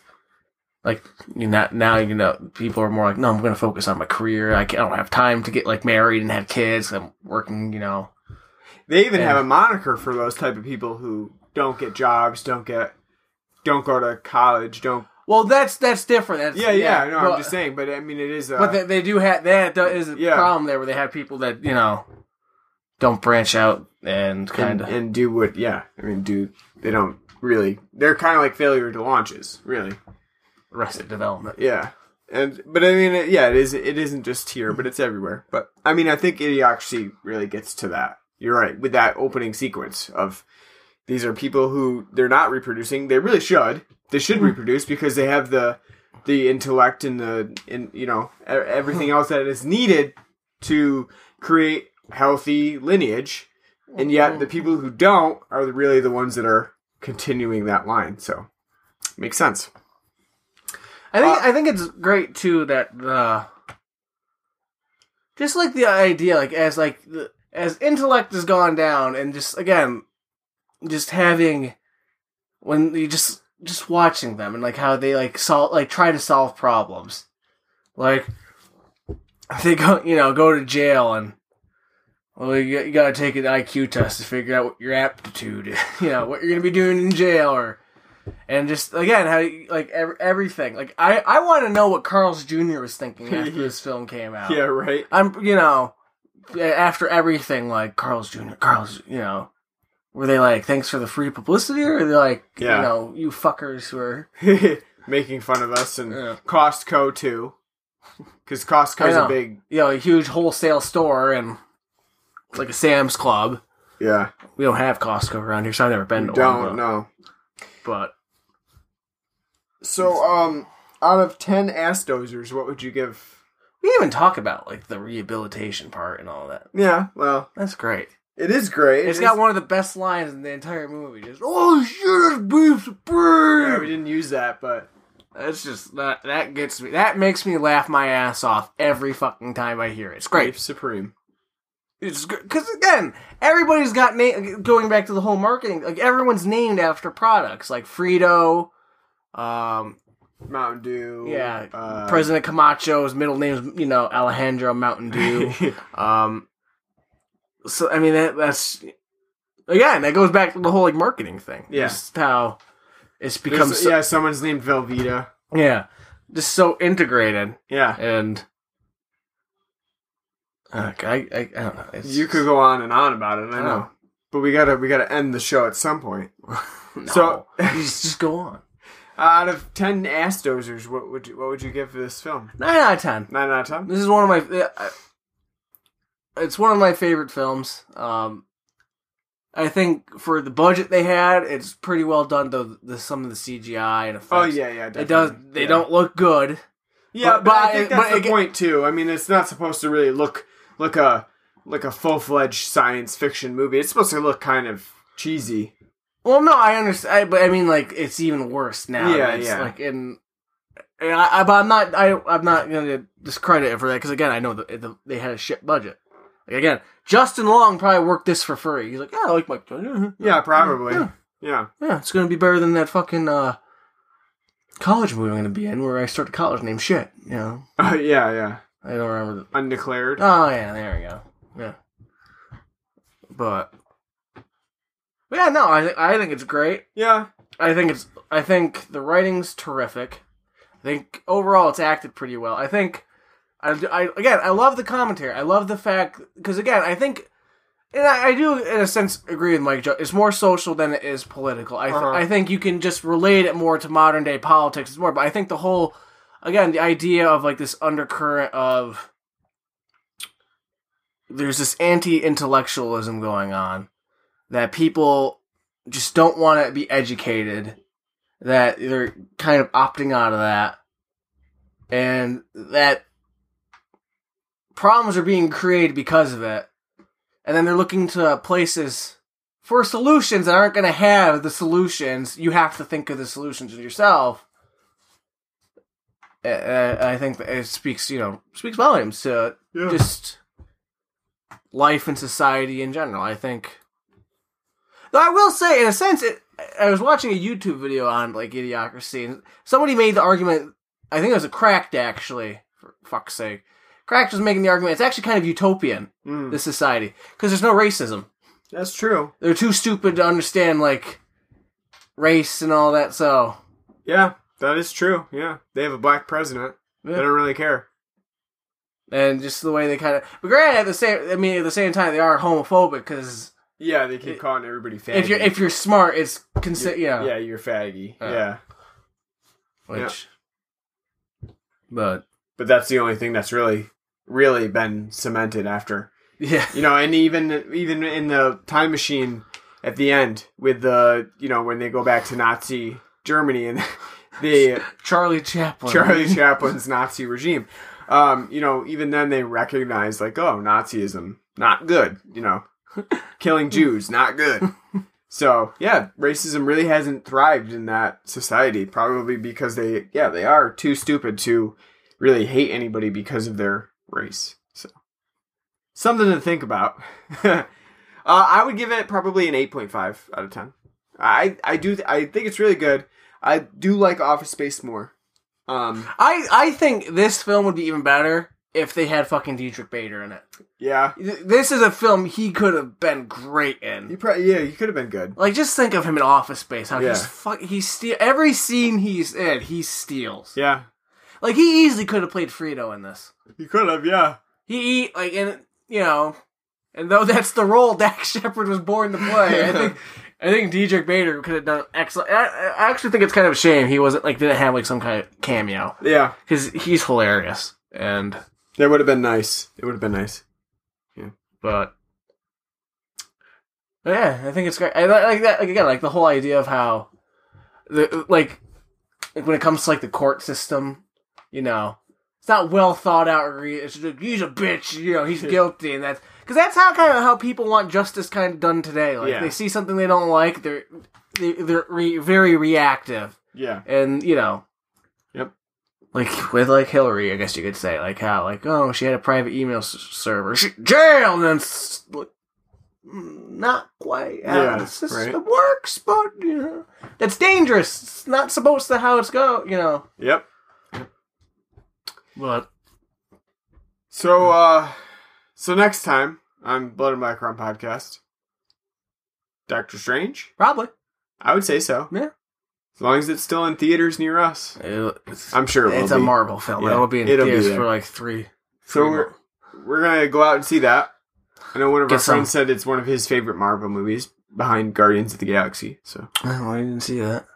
like you know now you know people are more like no I'm going to focus on my career I, can't, I don't have time to get like married and have kids I'm working you know They even Yeah. have a moniker for those type of people who don't get jobs, don't get, don't go to college, don't Well, that's that's different. That's, Yeah, yeah. no, but, I'm just saying, but I mean, it is. Uh, But they, they do have that is a Yeah. problem there where they have people that you know don't branch out and kind and, of. and do what? Yeah, I mean, do they don't really? They're kind of like failure to launches, really. Arrested Development. Yeah, and but I mean, it- yeah, it is. It isn't just here, but it's everywhere. But I mean, I think Idiocracy really gets to that. You're right with that opening sequence of these are people who they're not reproducing. They really should. They should hmm. reproduce because they have the the intellect and the in you know everything hmm. else that is needed to create healthy lineage. And yet, the hmm. people who don't are really the ones that are continuing that line. So, makes sense. I think Uh, I think it's great too that the just like the idea like as like the, as intellect has gone down and just again just having when you just just watching them and like how they like solve like try to solve problems like they go you know go to jail and well you, you gotta take an IQ test to figure out what your aptitude is you know what you're gonna be doing in jail or and just again how like ev- everything like I I want to know what Carl's Jr. was thinking after this film came out. Yeah, right. I'm you know after everything like Carl's Jr. Carl's you know were they like thanks for the free publicity or are they like Yeah. you know you fuckers who are making fun of us and Yeah. Costco too, because Costco's a big you know a huge wholesale store and it's like a Sam's Club. yeah. We don't have Costco around here, so I've never been to Don't one. know. But So, um, out of ten ass dozers, what would you give? we even talk about like the rehabilitation part and all that. Yeah, well, That's great. It is great. It's It got one of the best lines in the entire movie. Just oh shit, it's beef Yeah, supreme. we didn't use that, but That's just that that gets me. That makes me laugh my ass off every fucking time I hear it. It's great. Beef Supreme. It's because again, everybody's got na- going back to the whole marketing. Like everyone's named after products, like Frito. Um, Mountain Dew. yeah, uh, President Camacho's middle name's you know Alejandro Mountain Dew. um, so I mean that that's again that goes back to the whole like marketing thing. Yeah. just how it's become so, yeah, someone's named Velveeta. yeah, just so integrated Yeah, and. Uh, I, I, I don't know. It's you could go on and on about it. I I know, know. but we gotta we gotta end the show at some point. no. So- just, just go on. Out of ten ass dozers, what would you what would you give this film? Nine out of ten. Nine out of ten. This is one of my. uh, I- It's one of my favorite films. Um, I think for the budget they had, it's pretty well done. Though the, some of the CGI and effects. Oh yeah, yeah. it does. They Yeah. don't look good. Yeah, But- but, I think that's the it point too. I mean, it's not supposed to really look like a like a full fledged science fiction movie. It's supposed to look kind of cheesy. Well, no, I understand, I, but I mean, like it's even worse now. Yeah, it's yeah. Like in, and I, I, but I'm not. I, I'm not going to discredit it for that because again, I know that the, they had a shit budget. Like, again, Justin Long probably worked this for free. He's like, yeah, I like Mike. Yeah, Yeah, probably. Yeah. Yeah. yeah, it's going to be better than that fucking uh, college movie I'm going to be in, where I start a college named shit. You know, Uh, yeah, yeah. I don't remember. The, Undeclared. oh yeah, there we go. Yeah, but. but yeah, no, I think I think it's great. Yeah. I think it's. I think the writing's terrific. I think overall it's acted pretty well. I think. I, I again, I love the commentary. I love the fact because again, I think, and I, I do in a sense agree with Mike. Joe. It's more social than it is political. I th- Uh-huh. I think you can just relate it more to modern day politics. It's more, but I think the whole, again, the idea of like this undercurrent of there's this anti-intellectualism going on that people just don't want to be educated that they're kind of opting out of that and that problems are being created because of it and then they're looking to places for solutions that aren't going to have the solutions you have to think of the solutions yourself i think it speaks you know speaks volumes to Yeah. just life and society in general i think Though I will say, in a sense, it, I was watching a YouTube video on like idiocracy, and somebody made the argument. I think it was a cracked actually. For fuck's sake, cracked was making the argument. It's actually kind of utopian Mm, this society because there's no racism. that's true. They're too stupid to understand like race and all that. So Yeah. That is true. Yeah, they have a black president. Yeah. They don't really care. and just the way they kind of. But granted, at the same, I mean, at the same time, they are homophobic because Yeah, they keep calling everybody faggy. if you're if you're smart, it's consider yeah, yeah, you're faggy. Uh, yeah, which. But but that's the only thing that's really, really been cemented after. yeah, You know, and even even in the time machine at the end with the you know when they go back to Nazi Germany and the Charlie Chaplin. Charlie Chaplin's Nazi regime. Um, you know, even then they recognize like, oh, Nazism not good. You know, killing Jews not good. So yeah, racism really hasn't thrived in that society. Probably because they, yeah, they are too stupid to really hate anybody because of their race. So something to think about. uh, I would give it probably an eight point five out of ten. I I do I think it's really good. I do like Office Space more. Um, I I think this film would be even better if they had fucking Diedrich Bader in it. yeah, This is a film he could have been great he in. probably yeah, he could have been good. Like, just think of him in Office Space. How Yeah. he's fuck, he steal every scene he's in. He steals. Yeah, Like he easily could have played Frito in this. he could have. Yeah, He eat like and you know, and though that's the role Dax Shepard was born to play, I think I think Diedrich Bader could have done excellent. I, I actually think it's kind of a shame he wasn't like didn't have like some kind of cameo yeah, because he's hilarious and that would have been nice. It would have been nice. but. but yeah, I think it's great. I li- like that. Like again, like the whole idea of how, the like, like when it comes to like the court system, you know, it's not well thought out. Re- it's just, like, he's a bitch. You know, he's guilty, and that's because that's how kind of how people want justice kind of done today. Like Yeah. they see something they don't like, they're they, they're re- very reactive, Yeah, and you know. Yep. Like with like Hillary, I guess you could say like how like oh she had a private email s- server, she, jail, and then s- like, mm, not quite how Yeah, the system works, but you know that's dangerous. It's not supposed to how it's go, you know. yep. But So, uh, so next time on Blood and Black Rum podcast, Doctor Strange. probably I would say so. yeah. As long as it's still in theaters near us, It's, I'm sure it will it's a. Marvel film. Yeah, It'll be in it'll theaters there. for like three. So we're we're gonna go out and see that. I know one of Get our friends said it's one of his favorite Marvel movies behind Guardians of the Galaxy. So Oh, I didn't see that.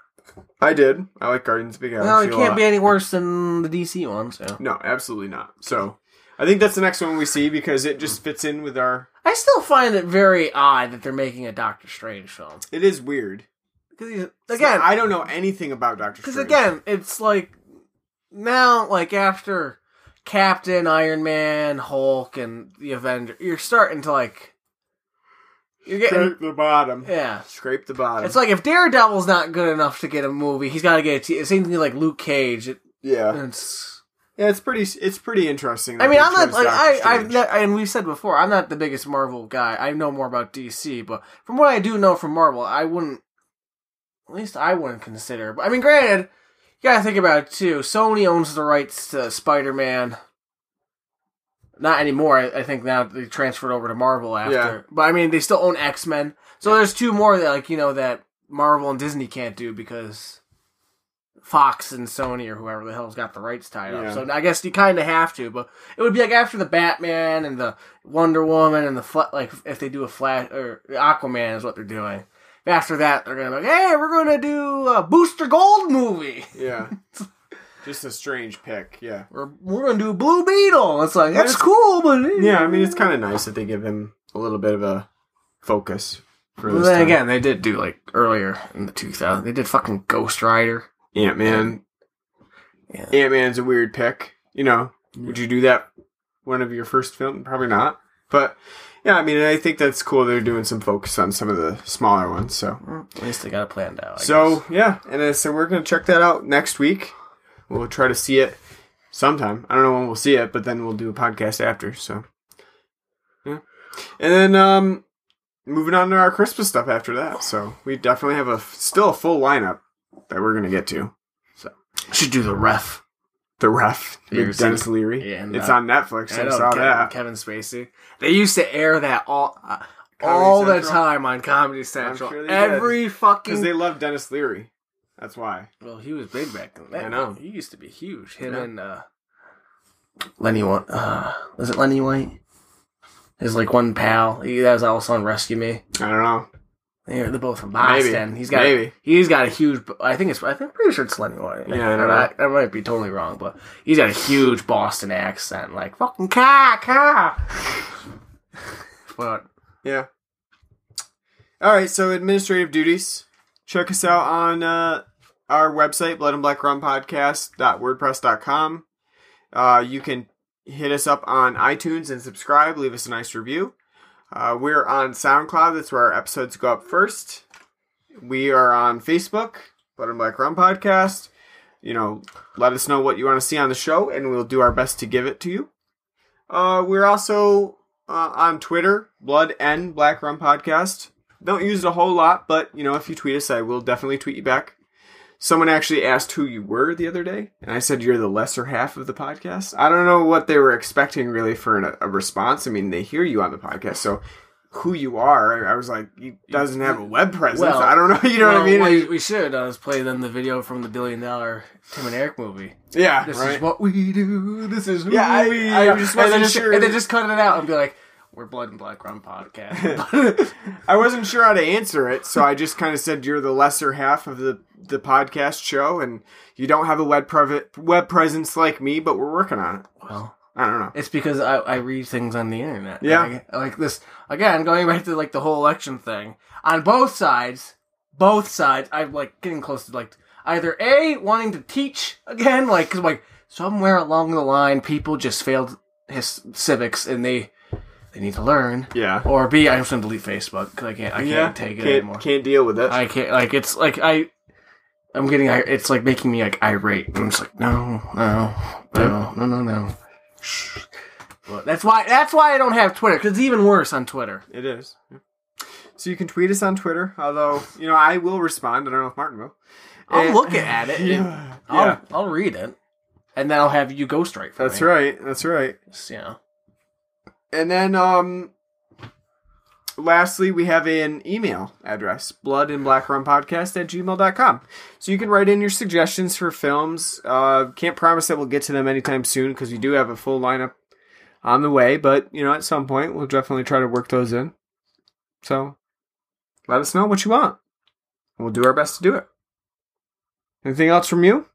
I did. I like Guardians of the Galaxy. Well, it can't be any worse than the DC one. So No, absolutely not. So I think that's the next one we see because it just fits in with our. I still find it very odd that they're making a Doctor Strange film. It is weird. Because he's It's again, not- I don't know anything about Doctor Because Strange. again, it's like now, like after Captain, Iron Man, Hulk, and the Avenger, you're starting to like you're getting scrape the bottom. yeah. Scrape the bottom. It's like if Daredevil's not good enough to get a movie, he's got to get a t- same thing like Luke Cage. It, yeah, it's yeah. It's pretty. It's pretty interesting. I mean, I'm not like Doctor I I've ne- and we've said before, I'm not the biggest Marvel guy. I know more about DC, but from what I do know from Marvel, I wouldn't. At least I wouldn't consider. But I mean, granted, you gotta think about it too. Sony owns the rights to Spider-Man. Not anymore. I, I think now they transferred over to Marvel after. Yeah. But I mean, they still own X Men. So there's two more that like you know that Marvel and Disney can't do because Fox and Sony or whoever the hell's got the rights tied Yeah. up. So I guess you kind of have to. But it would be like after the Batman and the Wonder Woman and the Fla- like if they do a Flash or Aquaman is what they're doing. After that, they're gonna be like, hey, we're gonna do a Booster Gold movie. Yeah. Just a strange pick. Yeah. Or we're gonna do Blue Beetle. It's like that's cool, but Yeah. I mean, it's kind of nice that they give him a little bit of a focus for But this. then time. again, they did do like earlier in the 2000s. They did fucking Ghost Rider. Ant Man. Yeah. Ant Man's a weird pick. You know, would you do that one of your first film? Probably not. But yeah, I mean, I think that's cool. They're doing some focus on some of the smaller ones. So, At least they got it planned out. I so guess. yeah, and then, so we're gonna check that out next week. We'll try to see it sometime. I don't know when we'll see it, but then we'll do a podcast after. So yeah, and then um, moving on to our Christmas stuff after that. So we definitely have a still a full lineup that we're gonna get to. So should do the ref. The Ref You ever with seen- Denis Leary. Yeah, it's on Netflix. I, know, saw Kevin, that. Kevin Spacey. They used to air that all uh, all the time on Comedy Central. sure they did. Every Because they love Denis Leary. That's why. Well, he was big back then. I know. He used to be huge. Him Yeah. and uh, Lenny White. Uh, was it Lenny White? His like one pal. He that was also on Rescue Me. I don't know. They're, they're both from Maybe. Boston. He's got Maybe. he's got a huge. I think it's. I think pretty sure it's Lenny White. Yeah, I don't I, I might be totally wrong, but he's got a huge Boston accent, like fucking car car. but Yeah. All right. So administrative duties. Check us out on uh, our website, blood and black rum podcast.wordpress.com. Uh, you can hit us up on iTunes and subscribe. Leave us a nice review. Uh, we're on SoundCloud. That's where our episodes go up first. We are on Facebook, Blood and Black Rum Podcast. You know, let us know what you want to see on the show, and we'll do our best to give it to you. Uh, we're also uh, on Twitter, Blood and Black Rum Podcast. Don't use it a whole lot, but you know, if you tweet us, I will definitely tweet you back. Someone actually asked who you were the other day, and I said you're the lesser half of the podcast. I don't know what they were expecting really for an, a response. I mean, they hear you on the podcast, so who you are, I, I was like, he doesn't have a web presence. Well, I don't know. You know what I mean? What we, should uh, is play them the video from the Billion Dollar Tim and Eric movie. yeah, This right. is what we do. This is who Yeah, I- we I are. just and, then just, sure. and then just cut it out and be like, "We're Blood and Black Rum podcast." I wasn't sure how to answer it, so I just kind of said you're the lesser half of the the podcast show, and you don't have a web private web presence like me, but we're working on it. well, I don't know. it's because I, I read things on the internet. Yeah. like, like this again. Going back to like the whole election thing on both sides. Both sides, I'm like getting close to like either a wanting to teach again, like because like somewhere along the line, people just failed his civics and they they need to learn. Yeah. Or B, I just want to delete Facebook because I can't I can't yeah, take it can't, anymore. Can't deal with it. I can't like it's like I I'm getting it's like making me like irate. I'm just like no no no no no no. But that's why that's why I don't have Twitter because it's even worse on Twitter. it is. So you can tweet us on Twitter, although you know I will respond. I don't know if Martin will. And- looking at it. Yeah, I'll, yeah. I'll read it, and then I'll have you ghostwrite for That's me. right. That's right. Just, you know. And then, um, lastly, we have an email address, blood and black rum podcast at gmail.com. So you can write in your suggestions for films. Uh, can't promise that we'll get to them anytime soon because we do have a full lineup on the way, but, you know, at some point we'll definitely try to work those in. So let us know what you want. We'll do our best to do it. Anything else from you?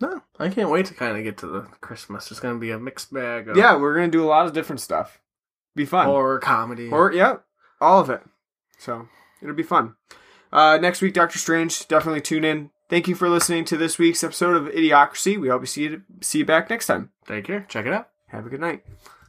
No, I can't wait to kind of get to the Christmas. It's gonna be a mixed bag of Yeah, we're going to do a lot of different stuff. Be fun. horror comedy. Or yeah, all of it. So it'll be fun. Uh, next week, Doctor Strange. Definitely tune in. Thank you for listening to this week's episode of Idiocracy. We hope to see you see you back next time. Take care. Check it out. Have a good night.